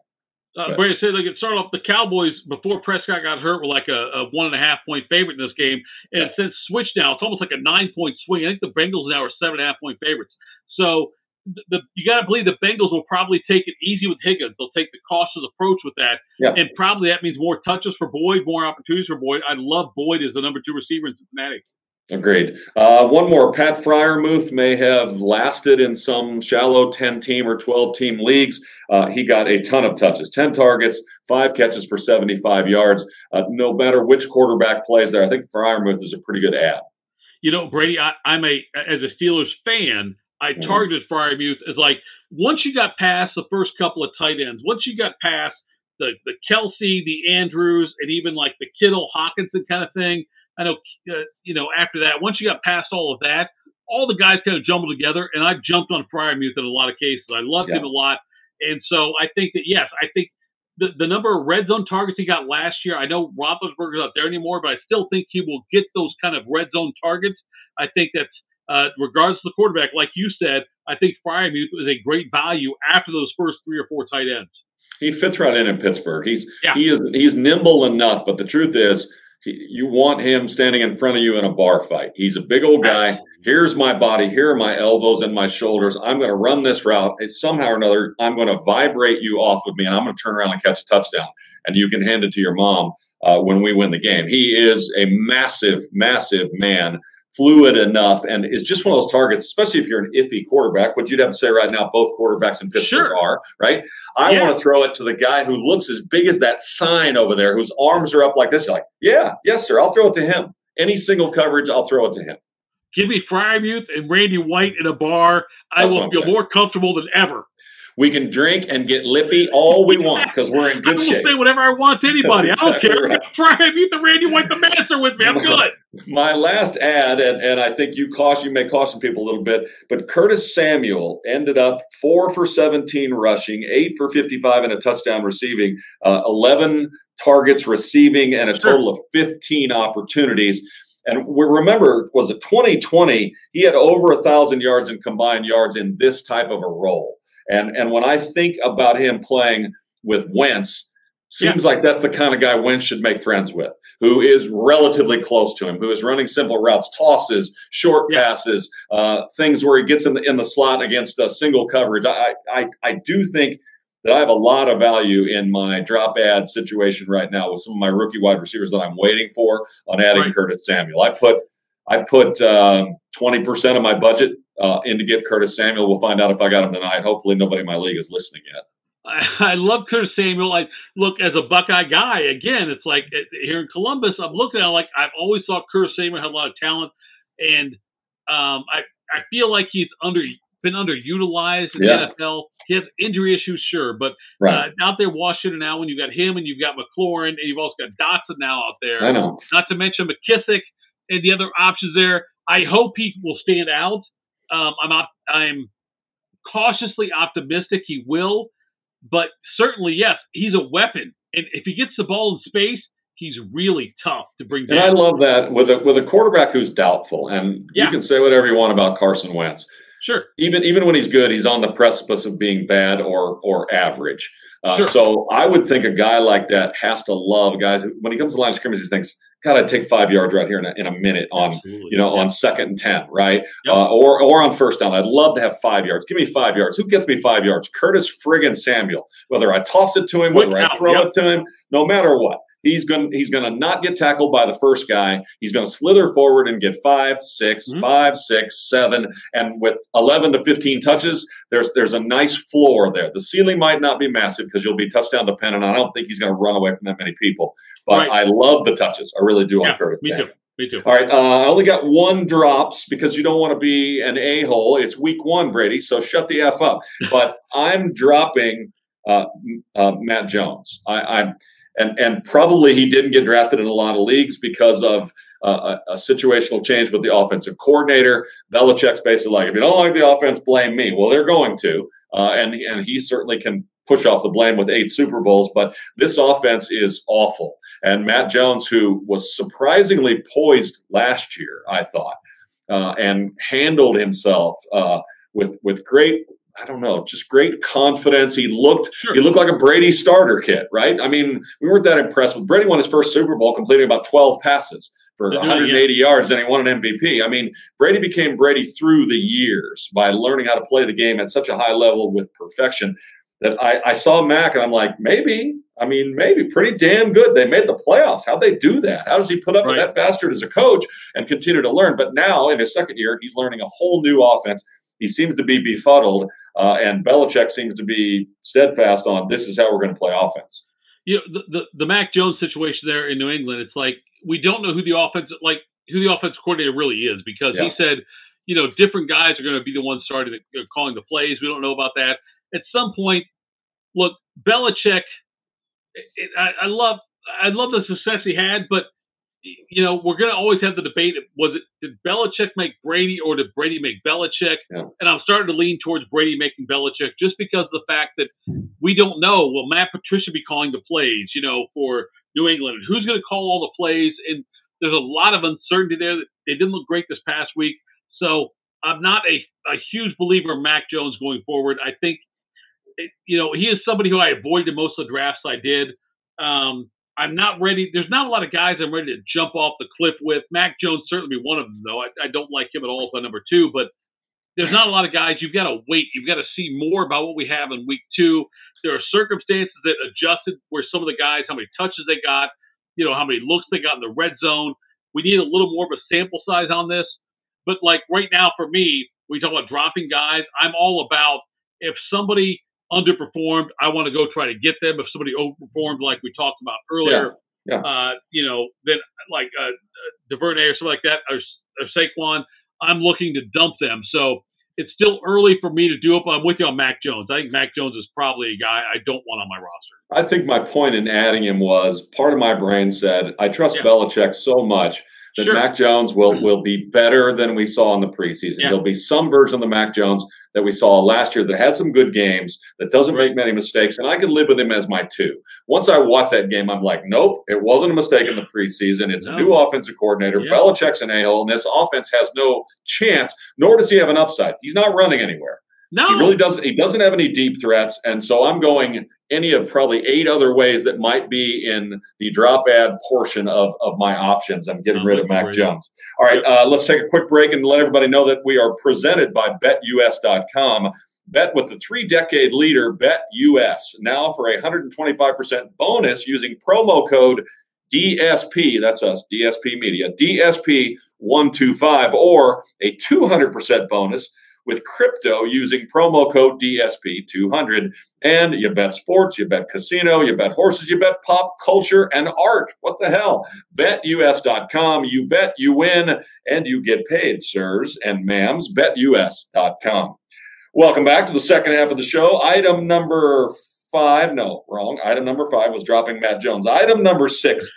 Uh, Brady said like it started off the Cowboys before Prescott got hurt were like a, a one and a half point favorite in this game, and yeah. since switched now, it's almost like a nine point swing. I think the Bengals now are seven and a half point favorites. So the, you got to believe the Bengals will probably take it easy with Higgins. They'll take the cautious approach with that, yeah. and probably that means more touches for Boyd, more opportunities for Boyd. I love Boyd as the number two receiver in Cincinnati. Agreed. Uh, one more. Pat Freiermuth may have lasted in some shallow 10 team or 12 team leagues. Uh, he got a ton of touches 10 targets, five catches for 75 yards. Uh, no matter which quarterback plays there, I think Freiermuth is a pretty good ad. You know, Brady, I, am a, as a Steelers fan, I mm-hmm. targeted Freiermuth as like once you got past the first couple of tight ends, once you got past the the Kelce, the Andrews, and even like the Kittle Hockenson kind of thing. I know, uh, you know, after that, once you got past all of that, all the guys kind of jumbled together, and I jumped on Freiermuth in a lot of cases. I loved yeah. him a lot, and so I think that yes, I think the, the number of red zone targets he got last year. I know Roethlisberger's not there anymore, but I still think he will get those kind of red zone targets. I think that's uh, regardless of the quarterback, like you said, I think Freiermuth is a great value after those first three or four tight ends. He fits right in in Pittsburgh. He's yeah. he is he's nimble enough, but the truth is, he, you want him standing in front of you in a bar fight. He's a big old guy. Here's my body. Here are my elbows and my shoulders. I'm going to run this route. It's somehow or another, I'm going to vibrate you off of me, and I'm going to turn around and catch a touchdown. And you can hand it to your mom uh, when we win the game. He is a massive, massive man fluid enough and is just one of those targets, especially if you're an iffy quarterback, what you'd have to say right now, both quarterbacks in Pittsburgh sure. are, right? I yeah. want to throw it to the guy who looks as big as that sign over there, whose arms are up like this. You're like, yeah, yes, sir, I'll throw it to him. Any single coverage, I'll throw it to him. Give me Freiermuth and Randy White in a bar. I will feel saying. more comfortable than ever. We can drink and get lippy all we want because we're in good I shape. say whatever I want to anybody. Exactly I don't care. Right. Try beat the Randy White the Manster with me. I'm good. My last ad, and, and I think you caution you may caution people a little bit, but Curtis Samuel ended up four for 17 rushing, eight for 55 and a touchdown receiving, uh, 11 targets receiving, and a total of 15 opportunities. And we remember, was it 2020? He had over a thousand yards in combined yards in this type of a role. And and when I think about him playing with Wentz, seems yeah. like that's the kind of guy Wentz should make friends with, who is relatively close to him, who is running simple routes, tosses, short yeah. passes, uh, things where he gets in the in the slot against a single coverage. I, I I do think that I have a lot of value in my drop ad situation right now with some of my rookie wide receivers that I'm waiting for on adding right. Curtis Samuel. I put I put um, twenty um, percent of my budget uh, in to get Curtis Samuel. We'll find out if I got him tonight. Hopefully, nobody in my league is listening yet. I, I love Curtis Samuel. I look as a Buckeye guy. Again, it's like uh, here in Columbus, I'm looking at like I've always thought Curtis Samuel had a lot of talent, and um, I I feel like he's under been underutilized in yeah. the NFL. He has injury issues, sure, but right. uh, out there Washington now, when you've got him and you've got McLaurin and you've also got Dotson now out there. I know. Not to mention McKissic and the other options there. I hope he will stand out. Um, I'm op- I'm cautiously optimistic he will, but certainly yes, he's a weapon, and if he gets the ball in space, he's really tough to bring down. And I love that with a with a quarterback who's doubtful, and yeah. you can say whatever you want about Carson Wentz. Sure. Even even when he's good, he's on the precipice of being bad or or average. Uh, sure. So I would think a guy like that has to love guys. When he comes to the line of scrimmage, he thinks, God, I'd take five yards right here in a, in a minute on, Absolutely. you know, yeah. on second and 10, right? Yep. Uh, or, or on first down. I'd love to have five yards. Give me five yards. Who gets me five yards? Curtis friggin' Samuel. Whether I toss it to him, whether I throw yep. it to him, no matter what. He's going he's going to not get tackled by the first guy. He's going to slither forward and get five, six, mm-hmm. five, six, seven, and with 11 to 15 touches, there's there's a nice floor there. The ceiling might not be massive because you'll be touchdown dependent. I don't think he's going to run away from that many people, but right. I love the touches. I really do yeah, on Curtis. Me too. Me too. All right. Uh, I only got one drops because you don't want to be an a hole. It's week one, Brady. So shut the f up. but I'm dropping uh, uh, Mac Jones. I, am and and probably he didn't get drafted in a lot of leagues because of uh, a, a, situational change with the offensive coordinator. Belichick's basically like, if you don't like the offense, blame me. Well, they're going to, uh, and and he certainly can push off the blame with eight Super Bowls, but this offense is awful. And Mac Jones, who was surprisingly poised last year, I thought, uh, and handled himself uh, with with great. I don't know, just great confidence. He looked sure. he looked like a Brady starter kit, right? I mean, we weren't that impressed with Brady won his first Super Bowl completing about 12 passes for 180 yards and he won an MVP. I mean, Brady became Brady through the years by learning how to play the game at such a high level with perfection that I, I saw Mac and I'm like, maybe, I mean, maybe pretty damn good. They made the playoffs. How'd they do that? How does he put up right. with that bastard as a coach and continue to learn? But now in his second year, he's learning a whole new offense. He seems to be befuddled, uh, and Belichick seems to be steadfast on this is how we're going to play offense. You know, the, the, the Mac Jones situation there in New England, it's like we don't know who the offense like who the offensive coordinator really is because yeah. he said, you know, different guys are going to be the ones starting uh, calling the plays. We don't know about that at some point, look, Belichick. It, I, I love I love the success he had, but you know we're going to always have the debate: was it did Belichick make Brady or did Brady make Belichick? Yeah. And I'm starting to lean towards Brady making Belichick just because of the fact that we don't know. Will Matt Patricia be calling the plays? You know, for New England, who's going to call all the plays? And there's a lot of uncertainty there. They didn't look great this past week, so I'm not a, a huge believer in Mac Jones going forward. I think you know, he is somebody who I avoided most of the drafts I did. Um, I'm not ready. There's not a lot of guys I'm ready to jump off the cliff with. Mac Jones certainly be one of them, though. I, I don't like him at all as number two, but there's not a lot of guys. You've got to wait. You've got to see more about what we have in week two. There are circumstances that adjusted where some of the guys, how many touches they got, you know, how many looks they got in the red zone. We need a little more of a sample size on this. But like right now, for me, we talk about dropping guys. I'm all about if somebody underperformed, I want to go try to get them. If somebody overperformed, like we talked about earlier, yeah. Yeah. Uh, you know, then like uh, DuVernay or something like that, or, or Saquon, I'm looking to dump them. So it's still early for me to do it, but I'm with you on Mac Jones. I think Mac Jones is probably a guy I don't want on my roster. I think my point in adding him was part of my brain said, I trust yeah. Belichick so much that sure. Mac Jones will mm-hmm. will be better than we saw in the preseason. Yeah. There'll be some version of the Mac Jones that we saw last year that had some good games, that doesn't make many mistakes, and I can live with him as my two. Once I watch that game, I'm like, nope, it wasn't a mistake in the preseason. It's no. a new offensive coordinator. Yeah. Belichick's an a-hole, and this offense has no chance, nor does he have an upside. He's not running anywhere. No, he really doesn't. He doesn't have any deep threats, and so I'm going any of probably eight other ways that might be in the drop ad portion of, of my options. I'm getting I'm rid of Mac Jones. All right, uh, let's take a quick break and let everybody know that we are presented by BetUS.com. Bet with the three decade leader, BetUS, now for a 125% bonus using promo code DSP, that's us, DSP Media, DSP125, or a 200% bonus with crypto using promo code DSP200. And you bet sports, you bet casino, you bet horses, you bet pop culture and art. What the hell? BetUS.com. You bet, you win, and you get paid, sirs and ma'ams. BetUS.com. Welcome back to the second half of the show. Item number five, no, wrong. Item number five was dropping Mac Jones. Item number six,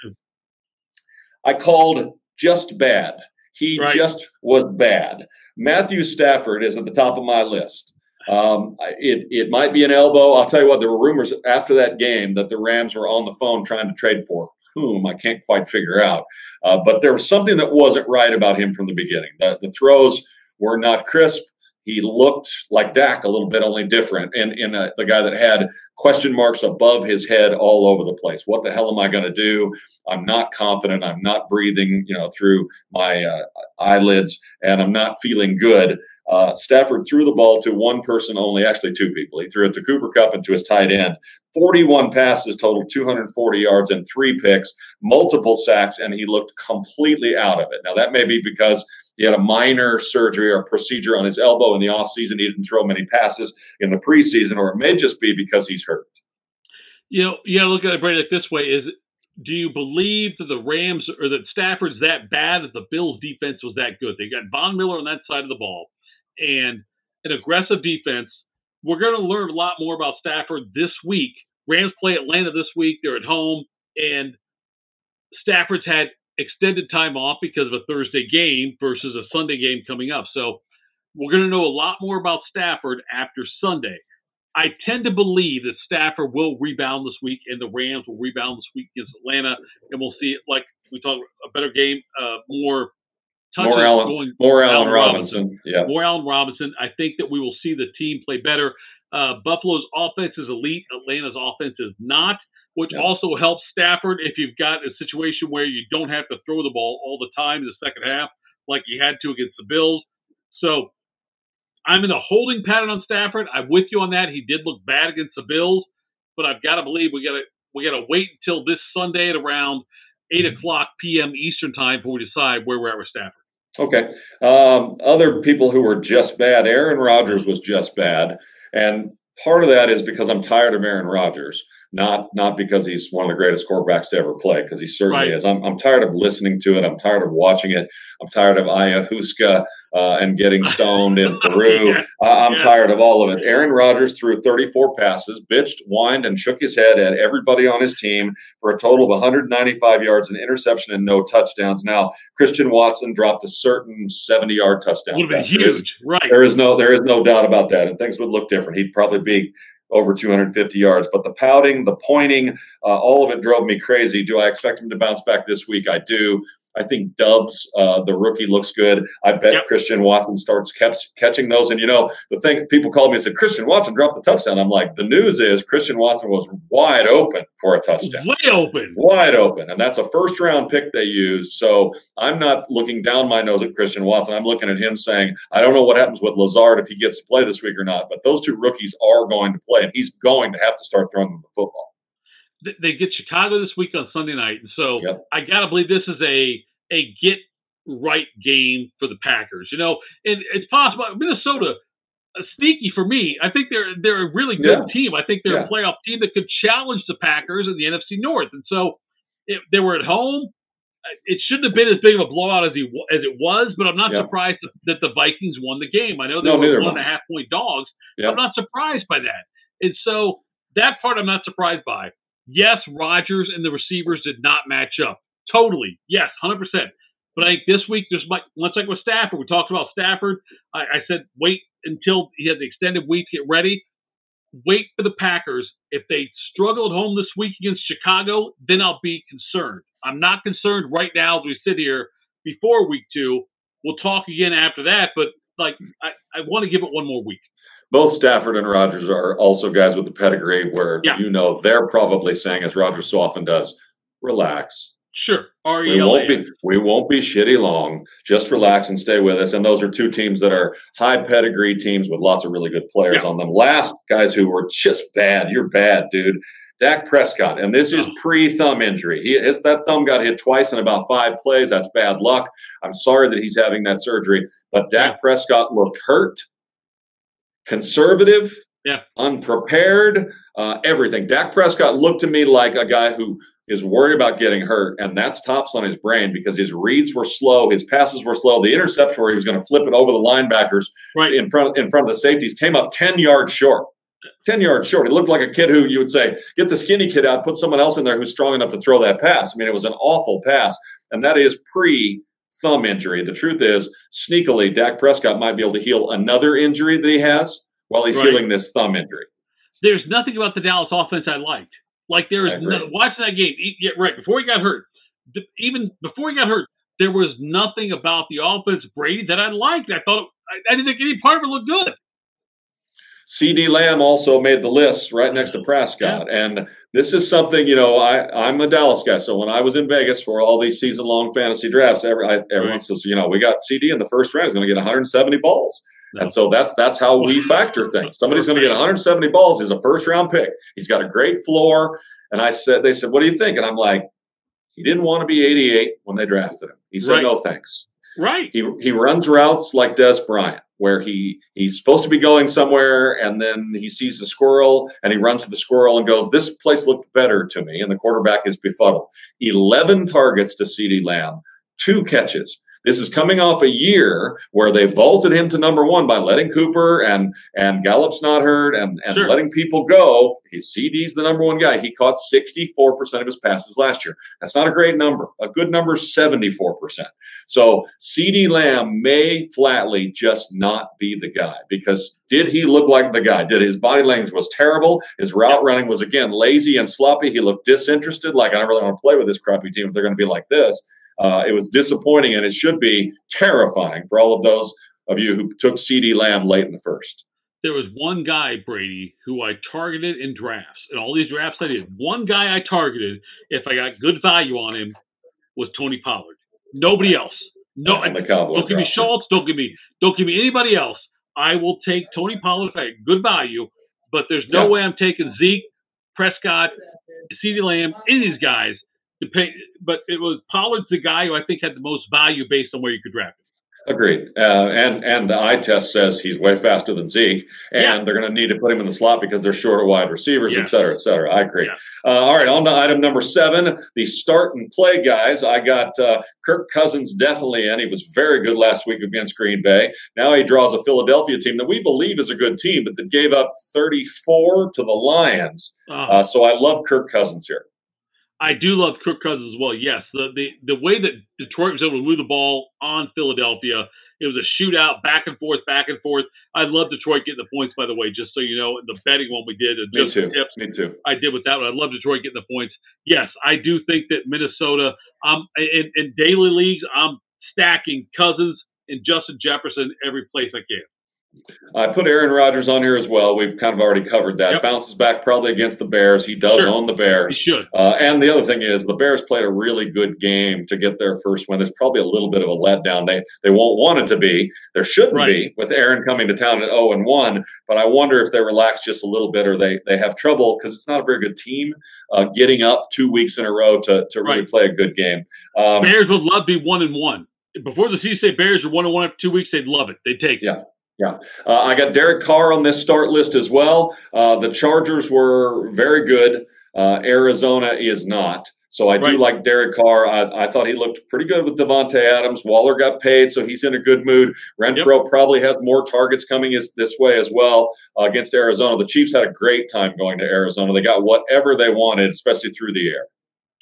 I called just bad. He right. just was bad. Matthew Stafford is at the top of my list. Um, it, it might be an elbow. I'll tell you what, there were rumors after that game that the Rams were on the phone trying to trade for whom. I can't quite figure out. Uh, but there was something that wasn't right about him from the beginning. The, the throws were not crisp. He looked like Dak a little bit, only different, and in a, the guy that had question marks above his head all over the place. What the hell am I going to do? I'm not confident. I'm not breathing, you know, through my uh, eyelids, and I'm not feeling good. Uh, Stafford threw the ball to one person only, actually two people. He threw it to Cooper Kupp and to his tight end. 41 passes, total 240 yards and three picks, multiple sacks, and he looked completely out of it. Now that may be because he had a minor surgery or procedure on his elbow in the offseason. He didn't throw many passes in the preseason, or it may just be because he's hurt. You know, you got to look at it, like this way: is do you believe that the Rams or that Stafford's that bad that the Bills' defense was that good? They got Von Miller on that side of the ball and an aggressive defense. We're going to learn a lot more about Stafford this week. Rams play Atlanta this week. They're at home, and Stafford's had extended time off because of a Thursday game versus a Sunday game coming up. So we're going to know a lot more about Stafford after Sunday. I tend to believe that Stafford will rebound this week, and the Rams will rebound this week against Atlanta, and we'll see it like we talked a better game, uh, more more Allen, more Allen, Robinson. Robinson. Yeah, more Allen Robinson. I think that we will see the team play better. Uh, Buffalo's offense is elite. Atlanta's offense is not, which yeah. also helps Stafford if you've got a situation where you don't have to throw the ball all the time in the second half, like you had to against the Bills. So I'm in a holding pattern on Stafford. I'm with you on that. He did look bad against the Bills, but I've got to believe we got to we got to wait until this Sunday at around eight o'clock p.m. Eastern time before we decide where we're at with Stafford. Okay. Um, other people who were just bad. Aaron Rodgers was just bad, and part of that is because I'm tired of Aaron Rodgers not not because he's one of the greatest quarterbacks to ever play, because he certainly right. is. I'm, I'm tired of listening to it. I'm tired of watching it. I'm tired of ayahuasca uh, and getting stoned in Peru. yeah. uh, I'm yeah. tired of all of it. Aaron Rodgers threw 34 passes, bitched, whined, and shook his head at everybody on his team for a total of 195 yards, an interception, and no touchdowns. Now Christian Watson dropped a certain 70 yard touchdown. Would have been huge, there is, right? There is no there is no doubt about that, and things would look different. He'd probably be over 250 yards. But the pouting, the pointing, uh, all of it drove me crazy. Do I expect him to bounce back this week? I do. I think Doubs, uh, the rookie, looks good. I bet yep. Christian Watson starts kept catching those. And you know, the thing people called me and said Christian Watson dropped the touchdown. I'm like, the news is Christian Watson was wide open for a touchdown, wide open, wide open, and that's a first round pick they used. So I'm not looking down my nose at Christian Watson. I'm looking at him saying, I don't know what happens with Lazard if he gets to play this week or not, but those two rookies are going to play, and he's going to have to start throwing them the football they get Chicago this week on Sunday night, and so yep. I gotta believe this is a a get right game for the Packers. You know, and it's possible Minnesota uh, sneaky for me. I think they're they're a really good yeah. team. I think they're yeah. a playoff team that could challenge the Packers in the NFC North. And so if they were at home. Uh, it shouldn't have been as big of a blowout as he as it was, but I'm not yeah. surprised that the Vikings won the game. I know they no, were one and a half point dogs. I'm not surprised by that. And so that part I'm not surprised by. Yes, Rodgers and the receivers did not match up. Totally. Yes, 100%. But I think this week, there's like, much like with Stafford, we talked about Stafford. I, I said wait until he has the extended week to get ready. Wait for the Packers. If they struggle at home this week against Chicago, then I'll be concerned. I'm not concerned right now as we sit here before week two. We'll talk again after that, but like I, I want to give it one more week both Stafford and Rodgers are also guys with the pedigree where yeah. you know they're probably saying, as Rodgers so often does, relax. Sure. We won't be we won't be shitty long. Just relax and stay with us. And those are two teams that are high pedigree teams with lots of really good players yeah. on them. Last guys who were just bad. You're bad, dude. Dak Prescott, and this is pre-thumb injury. He his that thumb got hit twice in about five plays. That's bad luck. I'm sorry that he's having that surgery, but Dak Prescott looked hurt, conservative, yeah, unprepared, uh, everything. Dak Prescott looked to me like a guy who is worried about getting hurt, and that's tops on his brain because his reads were slow, his passes were slow. The interception where he was going to flip it over the linebackers right. in front in front of the safeties came up ten yards short. 10 yards short. He looked like a kid who you would say, get the skinny kid out, put someone else in there who's strong enough to throw that pass. I mean, it was an awful pass, and that is pre thumb injury. The truth is, sneakily, Dak Prescott might be able to heal another injury that he has while he's right. healing this thumb injury. There's nothing about the Dallas offense I liked. Like there was no, watching that game, yeah, right before he got hurt. Even before he got hurt, there was nothing about the offense Brady that I liked. I thought I, I didn't think any part of it looked good. CeeDee Lamb also made the list right next to Prescott. Yeah. And this is something, you know, I, I'm a Dallas guy. So when I was in Vegas for all these season long fantasy drafts, every, I, everyone right. says, you know, we got CeeDee in the first round. He's going to get 170 balls. No. And so that's that's how we factor things. Somebody's going to get 170 balls. He's a first round pick. He's got a great floor. And I said, they said, what do you think? And I'm like, he didn't want to be 88 when they drafted him. He said, right. no thanks. Right. He, he runs routes like Dez Bryant where he he's supposed to be going somewhere and then he sees the squirrel and he runs to the squirrel and goes this place looked better to me and the quarterback is befuddled. 11 targets to CeeDee Lamb two catches this is coming off a year where they vaulted him to number one by letting Cooper and and Gallup's not hurt and, and sure. letting people go. His CeeDee's the number one guy. He caught 64% of his passes last year. That's not a great number. A good number is 74%. So CeeDee Lamb may flatly just not be the guy because did he look like the guy? Did his body language was terrible? His route running was again lazy and sloppy. He looked disinterested, like I don't really want to play with this crappy team if they're going to be like this. Uh, it was disappointing, and it should be terrifying for all of those of you who took CeeDee Lamb late in the first. There was one guy, Brady, who I targeted in drafts. And all these drafts I did, one guy I targeted, if I got good value on him, was Tony Pollard. Nobody else. No, the Cowboys don't give me Schultz. Don't give me. Don't give me anybody else. I will take Tony Pollard if I get good value. But there's no yeah. way I'm taking Zeke, Prescott, CeeDee Lamb, any of these guys but it was Pollard's the guy who I think had the most value based on where you could draft him. Agreed. Uh, and and the eye test says he's way faster than Zeke, and yeah. they're going to need to put him in the slot because they're short of wide receivers, yeah. et cetera, et cetera. I agree. Yeah. Uh, all right, on to item number seven, the start and play guys. I got uh, Kirk Cousins definitely in. He was very good last week against Green Bay. Now he draws a Philadelphia team that we believe is a good team, but that gave up 34 to the Lions. Uh-huh. Uh, so I love Kirk Cousins here. I do love Kirk Cousins as well. Yes, the the the way that Detroit was able to move the ball on Philadelphia, it was a shootout, back and forth, back and forth. I love Detroit getting the points. By the way, just so you know, the betting one we did, me too. Tips, me too. I did with that one. I love Detroit getting the points. Yes, I do think that Minnesota, um, in, in daily leagues, I'm stacking Cousins and Justin Jefferson every place I can. I put Aaron Rodgers on here as well. We've kind of already covered that. Yep. Bounces back probably against the Bears. He does sure. own the Bears. He should. Uh, and the other thing is the Bears played a really good game to get their first win. There's probably a little bit of a letdown. They they won't want it to be. There shouldn't right. be with Aaron coming to town at 0 and 1. But I wonder if they relax just a little bit or they they have trouble because it's not a very good team uh, getting up two weeks in a row to to really right. play a good game. Um, Bears would love to be one and one. Before the season, Bears are one and one after two weeks. They'd love it. They'd take it. Yeah. Yeah, uh, I got Derek Carr on this start list as well. Uh, the Chargers were very good. Uh, Arizona is not. So I do like Derek Carr. I, I, thought he looked pretty good with Davante Adams. Waller got paid, so he's in a good mood. Renfrow yep. probably has more targets coming is, this way as well uh, against Arizona. The Chiefs had a great time going to Arizona. They got whatever they wanted, especially through the air.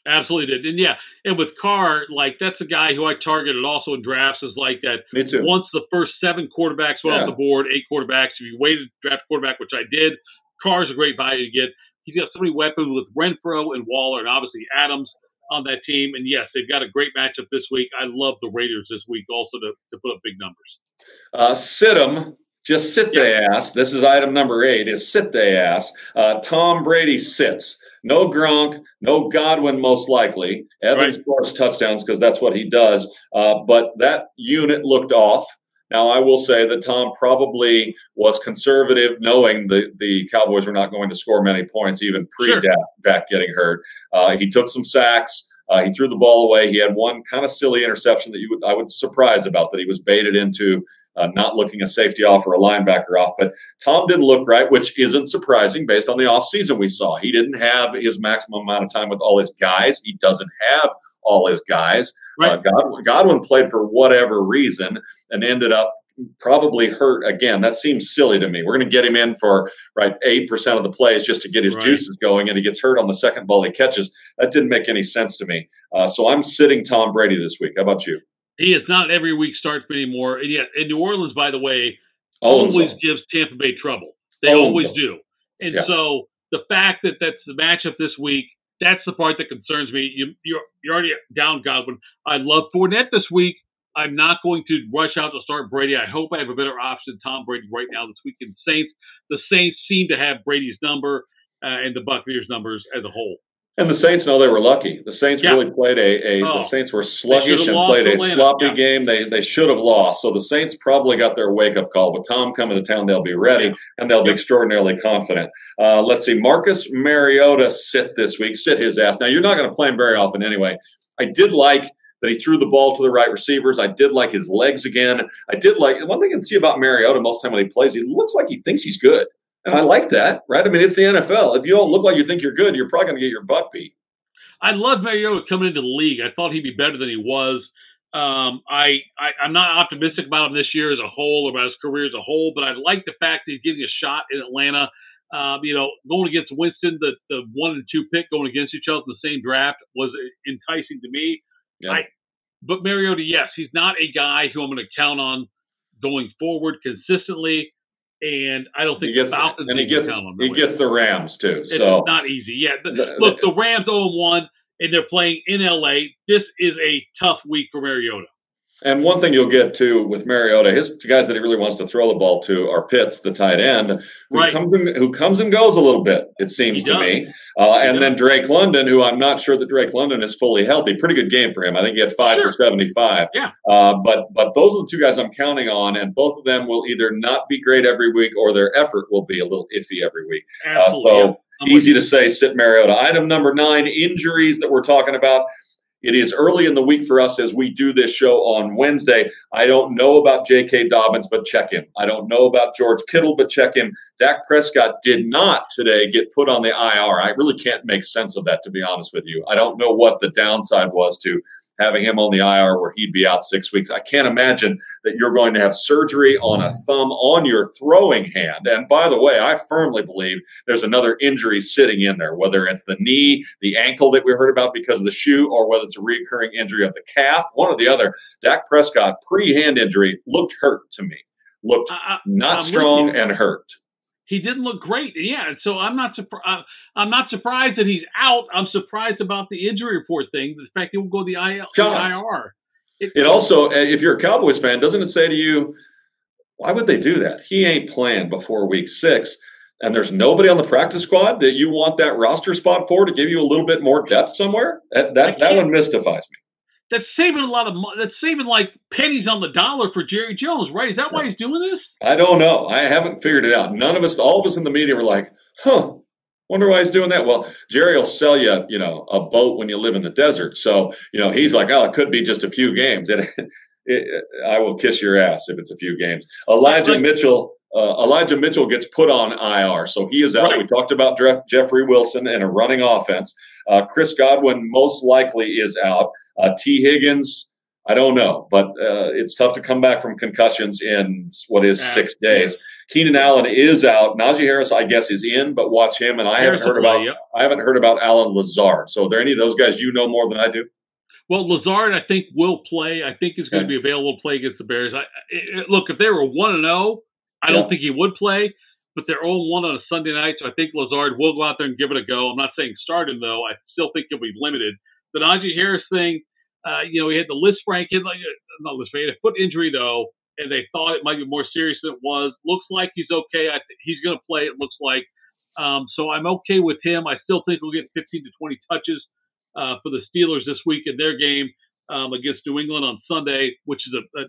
Absolutely did. And yeah, and with Carr, like that's a guy who I targeted also in drafts is like that. Me too. Once the first seven quarterbacks went yeah. off the board, eight quarterbacks, if you waited to draft quarterback, which I did, Carr's a great value to get. He's got so many weapons with Renfrow and Waller and obviously Adams on that team. And yes, they've got a great matchup this week. I love the Raiders this week also to, to put up big numbers. Uh, sit them. Just sit yep. the ass. This is item number eight is sit the ass. Uh, Tom Brady sits. No Gronk, no Godwin, most likely. Evans right. scores touchdowns because that's what he does. Uh, but that unit looked off. Now, I will say that Tom probably was conservative, knowing the, the Cowboys were not going to score many points, even pre sure. back getting hurt. Uh, he took some sacks. Uh, he threw the ball away. He had one kind of silly interception that you would I was surprised about that he was baited into uh, not looking a safety off or a linebacker off. But Tom didn't look right, which isn't surprising based on the offseason we saw. He didn't have his maximum amount of time with all his guys. He doesn't have all his guys. Right. Uh, Godwin, Godwin played for whatever reason and ended up probably hurt again. That seems silly to me. We're going to get him in for right eight percent of the plays just to get his right. juices going, and he gets hurt on the second ball he catches. That didn't make any sense to me. Uh, so I'm sitting Tom Brady this week. How about you? He is not every week starts anymore. And yet, in New Orleans, by the way, always gives Tampa Bay trouble. They always do. And yeah. so the fact that that's the matchup this week, That's the part that concerns me. You, you're, you're already down Godwin. I love Fournette this week. I'm not going to rush out to start Brady. I hope I have a better option than Tom Brady right now this weekend. Saints, the Saints seem to have Brady's number uh, and the Buccaneers numbers as a whole. And the Saints know they were lucky. The Saints yeah. really played a, a oh, the Saints were sluggish and played a sloppy yeah. game. They they should have lost. So the Saints probably got their wake up call. With Tom coming to town, they'll be ready yeah. and they'll be extraordinarily confident. Uh, let's see. Marcus Mariota sits this week. Sit his ass. Now you're not going to play him very often anyway. I did like that he threw the ball to the right receivers. I did like his legs again. I did like one thing I can see about Mariota most of the time when he plays, he looks like he thinks he's good. And I like that, right? I mean, it's the NFL. If you don't look like you think you're good, you're probably going to get your butt beat. I love Mariota coming into the league. I thought he'd be better than he was. Um, I, I am not optimistic about him this year as a whole, or about his career as a whole, but I like the fact that he's getting a shot in Atlanta. Um, you know, going against Winston, the the one and two pick going against each other in the same draft was enticing to me. Yeah. I, but Mariota, yes, he's not a guy who I'm going to count on going forward consistently and I don't think he gets, the Falcons and he gets he gets the Rams too. So it's not easy. Yeah, the, look, the Rams 0 1, and they're playing in LA. This is a tough week for Mariota. And one thing you'll get to with Mariota, his guys that he really wants to throw the ball to are Pitts, the tight end, who, right. comes, and, who comes and goes a little bit, it seems to me. Uh, and does. then Drake London, who I'm not sure that Drake London is fully healthy. Pretty good game for him. I think he had five sure. for 75. Yeah. Uh, but but those are the two guys I'm counting on, and both of them will either not be great every week or their effort will be a little iffy every week. Uh, so easy to say, sit Mariota. Item number nine: injuries that we're talking about. It is early in the week for us as we do this show on Wednesday. I don't know about J.K. Dobbins, but check him. I don't know about George Kittle, but check him. Dak Prescott did not today get put on the IR. I really can't make sense of that, to be honest with you. I don't know what the downside was to having him on the IR where he'd be out six weeks. I can't imagine that you're going to have surgery on a thumb on your throwing hand. And by the way, I firmly believe there's another injury sitting in there, whether it's the knee, the ankle that we heard about because of the shoe, or whether it's a recurring injury of the calf, one or the other. Dak Prescott, pre hand injury, looked hurt to me, looked uh, not I'm strong and hurt he didn't look great. Yeah, so I'm not surprised. I'm not surprised that he's out. I'm surprised about the injury report thing. The fact he will go the, IL, the IR. It, it also, uh, if you're a Cowboys fan, doesn't it say to you, why would they do that? He ain't playing before week six. And there's nobody on the practice squad that you want that roster spot for to give you a little bit more depth somewhere. That that, that one mystifies me that's saving a lot of money. That's saving like pennies on the dollar for Jerry Jones, right? Is that why he's doing this? I don't know. I haven't figured it out. None of us, all of us in the media were like, huh, wonder why he's doing that. Well, Jerry will sell you, you know, a boat when you live in the desert. So, you know, he's like, oh, it could be just a few games. It, it, I will kiss your ass if it's a few games. Elijah like, Mitchell. Uh, Elijah Mitchell gets put on IR, so he is out. Right. We talked about Jeffrey Wilson and a running offense. Uh, Chris Godwin most likely is out. Uh, Tee Higgins, I don't know, but uh, it's tough to come back from concussions in what is six days. Keenan Allen is out. Najee Harris, I guess, is in, but watch him. And I Harris haven't heard about yep. I haven't heard about Allen Lazard. So, are there any of those guys you know more than I do? Well, Lazard, I think will play. I think he's going to be available to play against the Bears. I, it, look, if they were one and zero, I don't think he would play but they're 0 1 on a Sunday night, so I think Lazard will go out there and give it a go. I'm not saying start him, though. I still think he'll be limited. The Najee Harris thing, uh, you know, he had the Lisfranc, like, uh, not he had a foot injury, though, and they thought it might be more serious than it was. Looks like he's okay. I th- he's going to play, it looks like. Um, so I'm okay with him. I still think we'll get 15 to 20 touches uh, for the Steelers this week in their game um, against New England on Sunday, which is a, a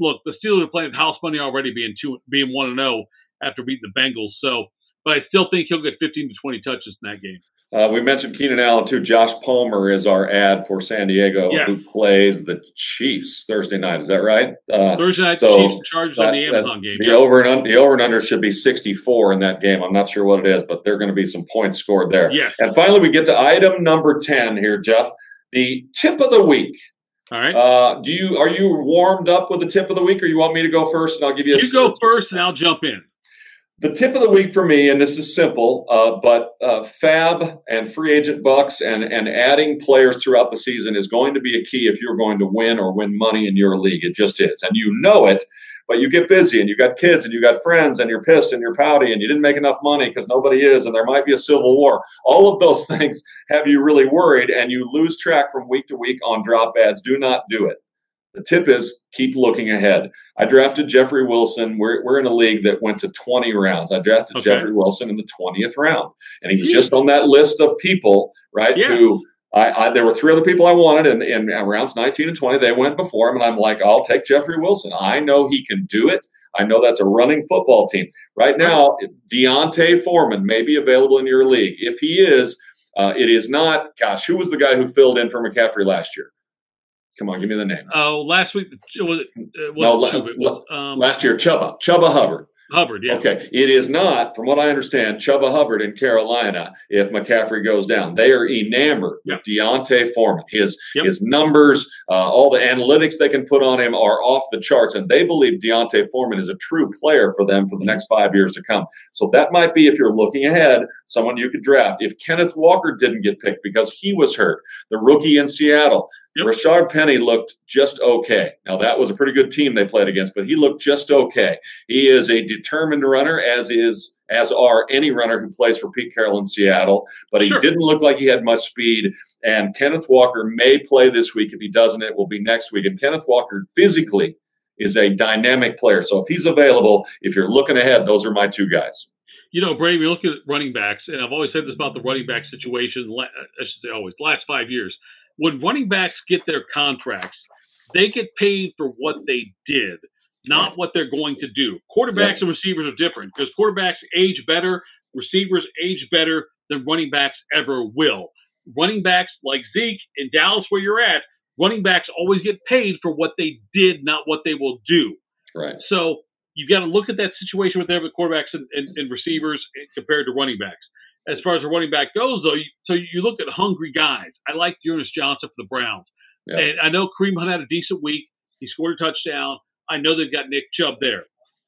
look. The Steelers are playing house money already, being two, being one and zero. Oh after beating the Bengals. So, but I still think he'll get 15 to 20 touches in that game. Uh, we mentioned Keenan Allen too. Josh Palmer is our ad for San Diego, yes. who plays the Chiefs Thursday night. Is that right? Uh, Thursday night, so Chiefs Chargers that, on the Amazon game. The yeah. over and un, the over and under should be 64 in that game. I'm not sure what it is, but there are going to be some points scored there. Yeah. And finally, we get to item number 10 here, Jeff. The tip of the week. All right. Uh, do you are you warmed up with the tip of the week, or you want me to go first, and I'll give you. A you go first, and I'll jump in. The tip of the week for me, and this is simple, uh, but uh, FAAB and free agent bucks and, and adding players throughout the season is going to be a key if you're going to win or win money in your league. It just is. And you know it but you get busy and you got kids and you got friends and you're pissed and you're pouty and you didn't make enough money because nobody is and there might be a civil war. All of those things have you really worried and you lose track from week to week on drop ads. Do not do it. The tip is keep looking ahead. I drafted Jeffrey Wilson. We're, we're in a league that went to 20 rounds. I drafted okay. Jeffrey Wilson in the 20th round, and he was just on that list of people, right, yeah. who I, I, there were three other people I wanted and, in rounds 19 and 20. They went before him, and I'm like, I'll take Jeffrey Wilson. I know he can do it. I know that's a running football team. Right now, D'Onta Foreman may be available in your league. If he is, uh, it is not. Gosh, who was the guy who filled in for McCaffrey last year? Come on, give me the name. Oh, last week was it? Uh, no, it was, um, last year, Chuba, Chuba Hubbard. Hubbard, yeah. Okay. It is not, from what I understand, Chuba Hubbard in Carolina if McCaffrey goes down. They are enamored with D'Onta Foreman. His yep. his numbers, uh, all the analytics they can put on him are off the charts, and they believe D'Onta Foreman is a true player for them for the next five years to come. So that might be, if you're looking ahead, someone you could draft. If Kenneth Walker didn't get picked because he was hurt, the rookie in Seattle, Yep. Rashaad Penny looked just okay. Now that was a pretty good team they played against, but he looked just okay. He is a determined runner, as is as are any runner who plays for Pete Carroll in Seattle. But he sure. didn't look like he had much speed. And Kenneth Walker may play this week. If he doesn't, it will be next week. And Kenneth Walker physically is a dynamic player. So if he's available, if you're looking ahead, those are my two guys you know, Brady, we look at running backs, and I've always said this about the running back situation. I should say always, last five years when running backs get their contracts, they get paid for what they did, not what they're going to do. Quarterbacks and receivers are different because quarterbacks age better, receivers age better than running backs ever will. Running backs like Zeke in Dallas, where you're at, running backs always get paid for what they did, not what they will do. Right. So you've got to look at that situation with their quarterbacks and, and, and receivers eh, compared to running backs as far as the running back goes, though, you, so you look at hungry guys. I like D'Ernest Johnson for the Browns. Yeah. And I know Kareem Hunt had a decent week. He scored a touchdown. I know they've got Nick Chubb there.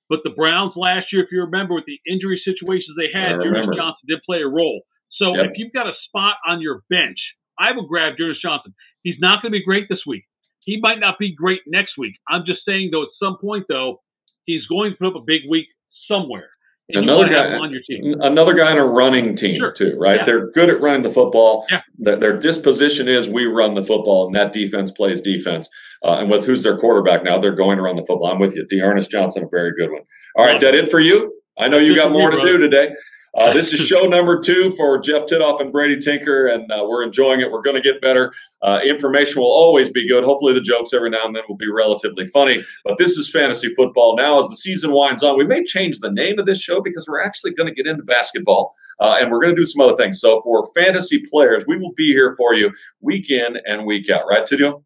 But the Browns last year, if you remember, with the injury situations they had, D'Ernest Johnson did play a role. So yep. if you've got a spot on your bench, I would grab D'Ernest Johnson. He's not going to be great this week. He might not be great next week. I'm just saying, though, at some point, though, he's going to put up a big week somewhere another guy on your team. Another guy in a running team sure. too, right? Yeah. They're good at running the football. Yeah. Their, their, disposition is we run the football, and that defense plays defense. Uh, and with who's their quarterback now, they're going to run the football. I'm with you. D'Ernest Johnson, a very good one. All right, that it for you? I know you got more to do today. Uh, this is show number two for Jeff Titoff and Brady Tinker, and uh, we're enjoying it. We're going to get better. Uh, information will always be good. Hopefully, the jokes every now and then will be relatively funny. But this is fantasy football. Now, as the season winds on, we may change the name of this show because we're actually going to get into basketball uh, and we're going to do some other things. So, for fantasy players, we will be here for you week in and week out. Right, Tidio?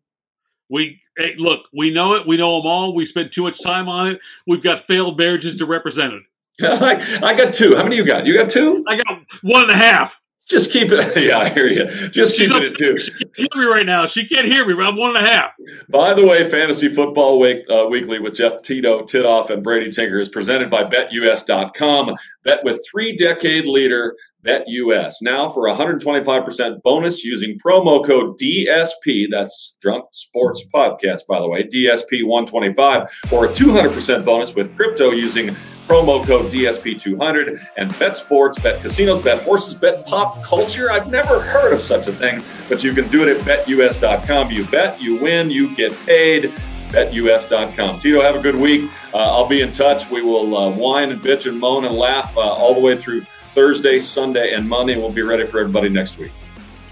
We hey, look. We know it. We know them all. We spend too much time on it. We've got failed marriages to represent it. I, I got two. How many you got? You got two? I got one and a half. Just keep it. Yeah, I hear you. Just keep it at two. She can't hear me right now. She can't hear me, but I'm one and a half. By the way, Fantasy Football Week, uh, Weekly with Jeff Tito, Titoff, and Brady Tinker is presented by BetUS.com. Bet with three-decade leader BetUS. Now for 125% bonus using promo code DSP. That's Drunk Sports Podcast, by the way. DSP125 or a 200% bonus with crypto using promo code DSP200 and bet sports, bet casinos, bet horses, bet pop culture. I've never heard of such a thing, but you can do it at betus.com. You bet, you win, you get paid. BetUS.com. Tito, have a good week. Uh, I'll be in touch. We will uh, whine and bitch and moan and laugh uh, all the way through Thursday, Sunday, and Monday. We'll be ready for everybody next week.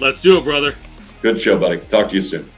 Let's do it, brother. Good show, buddy. Talk to you soon.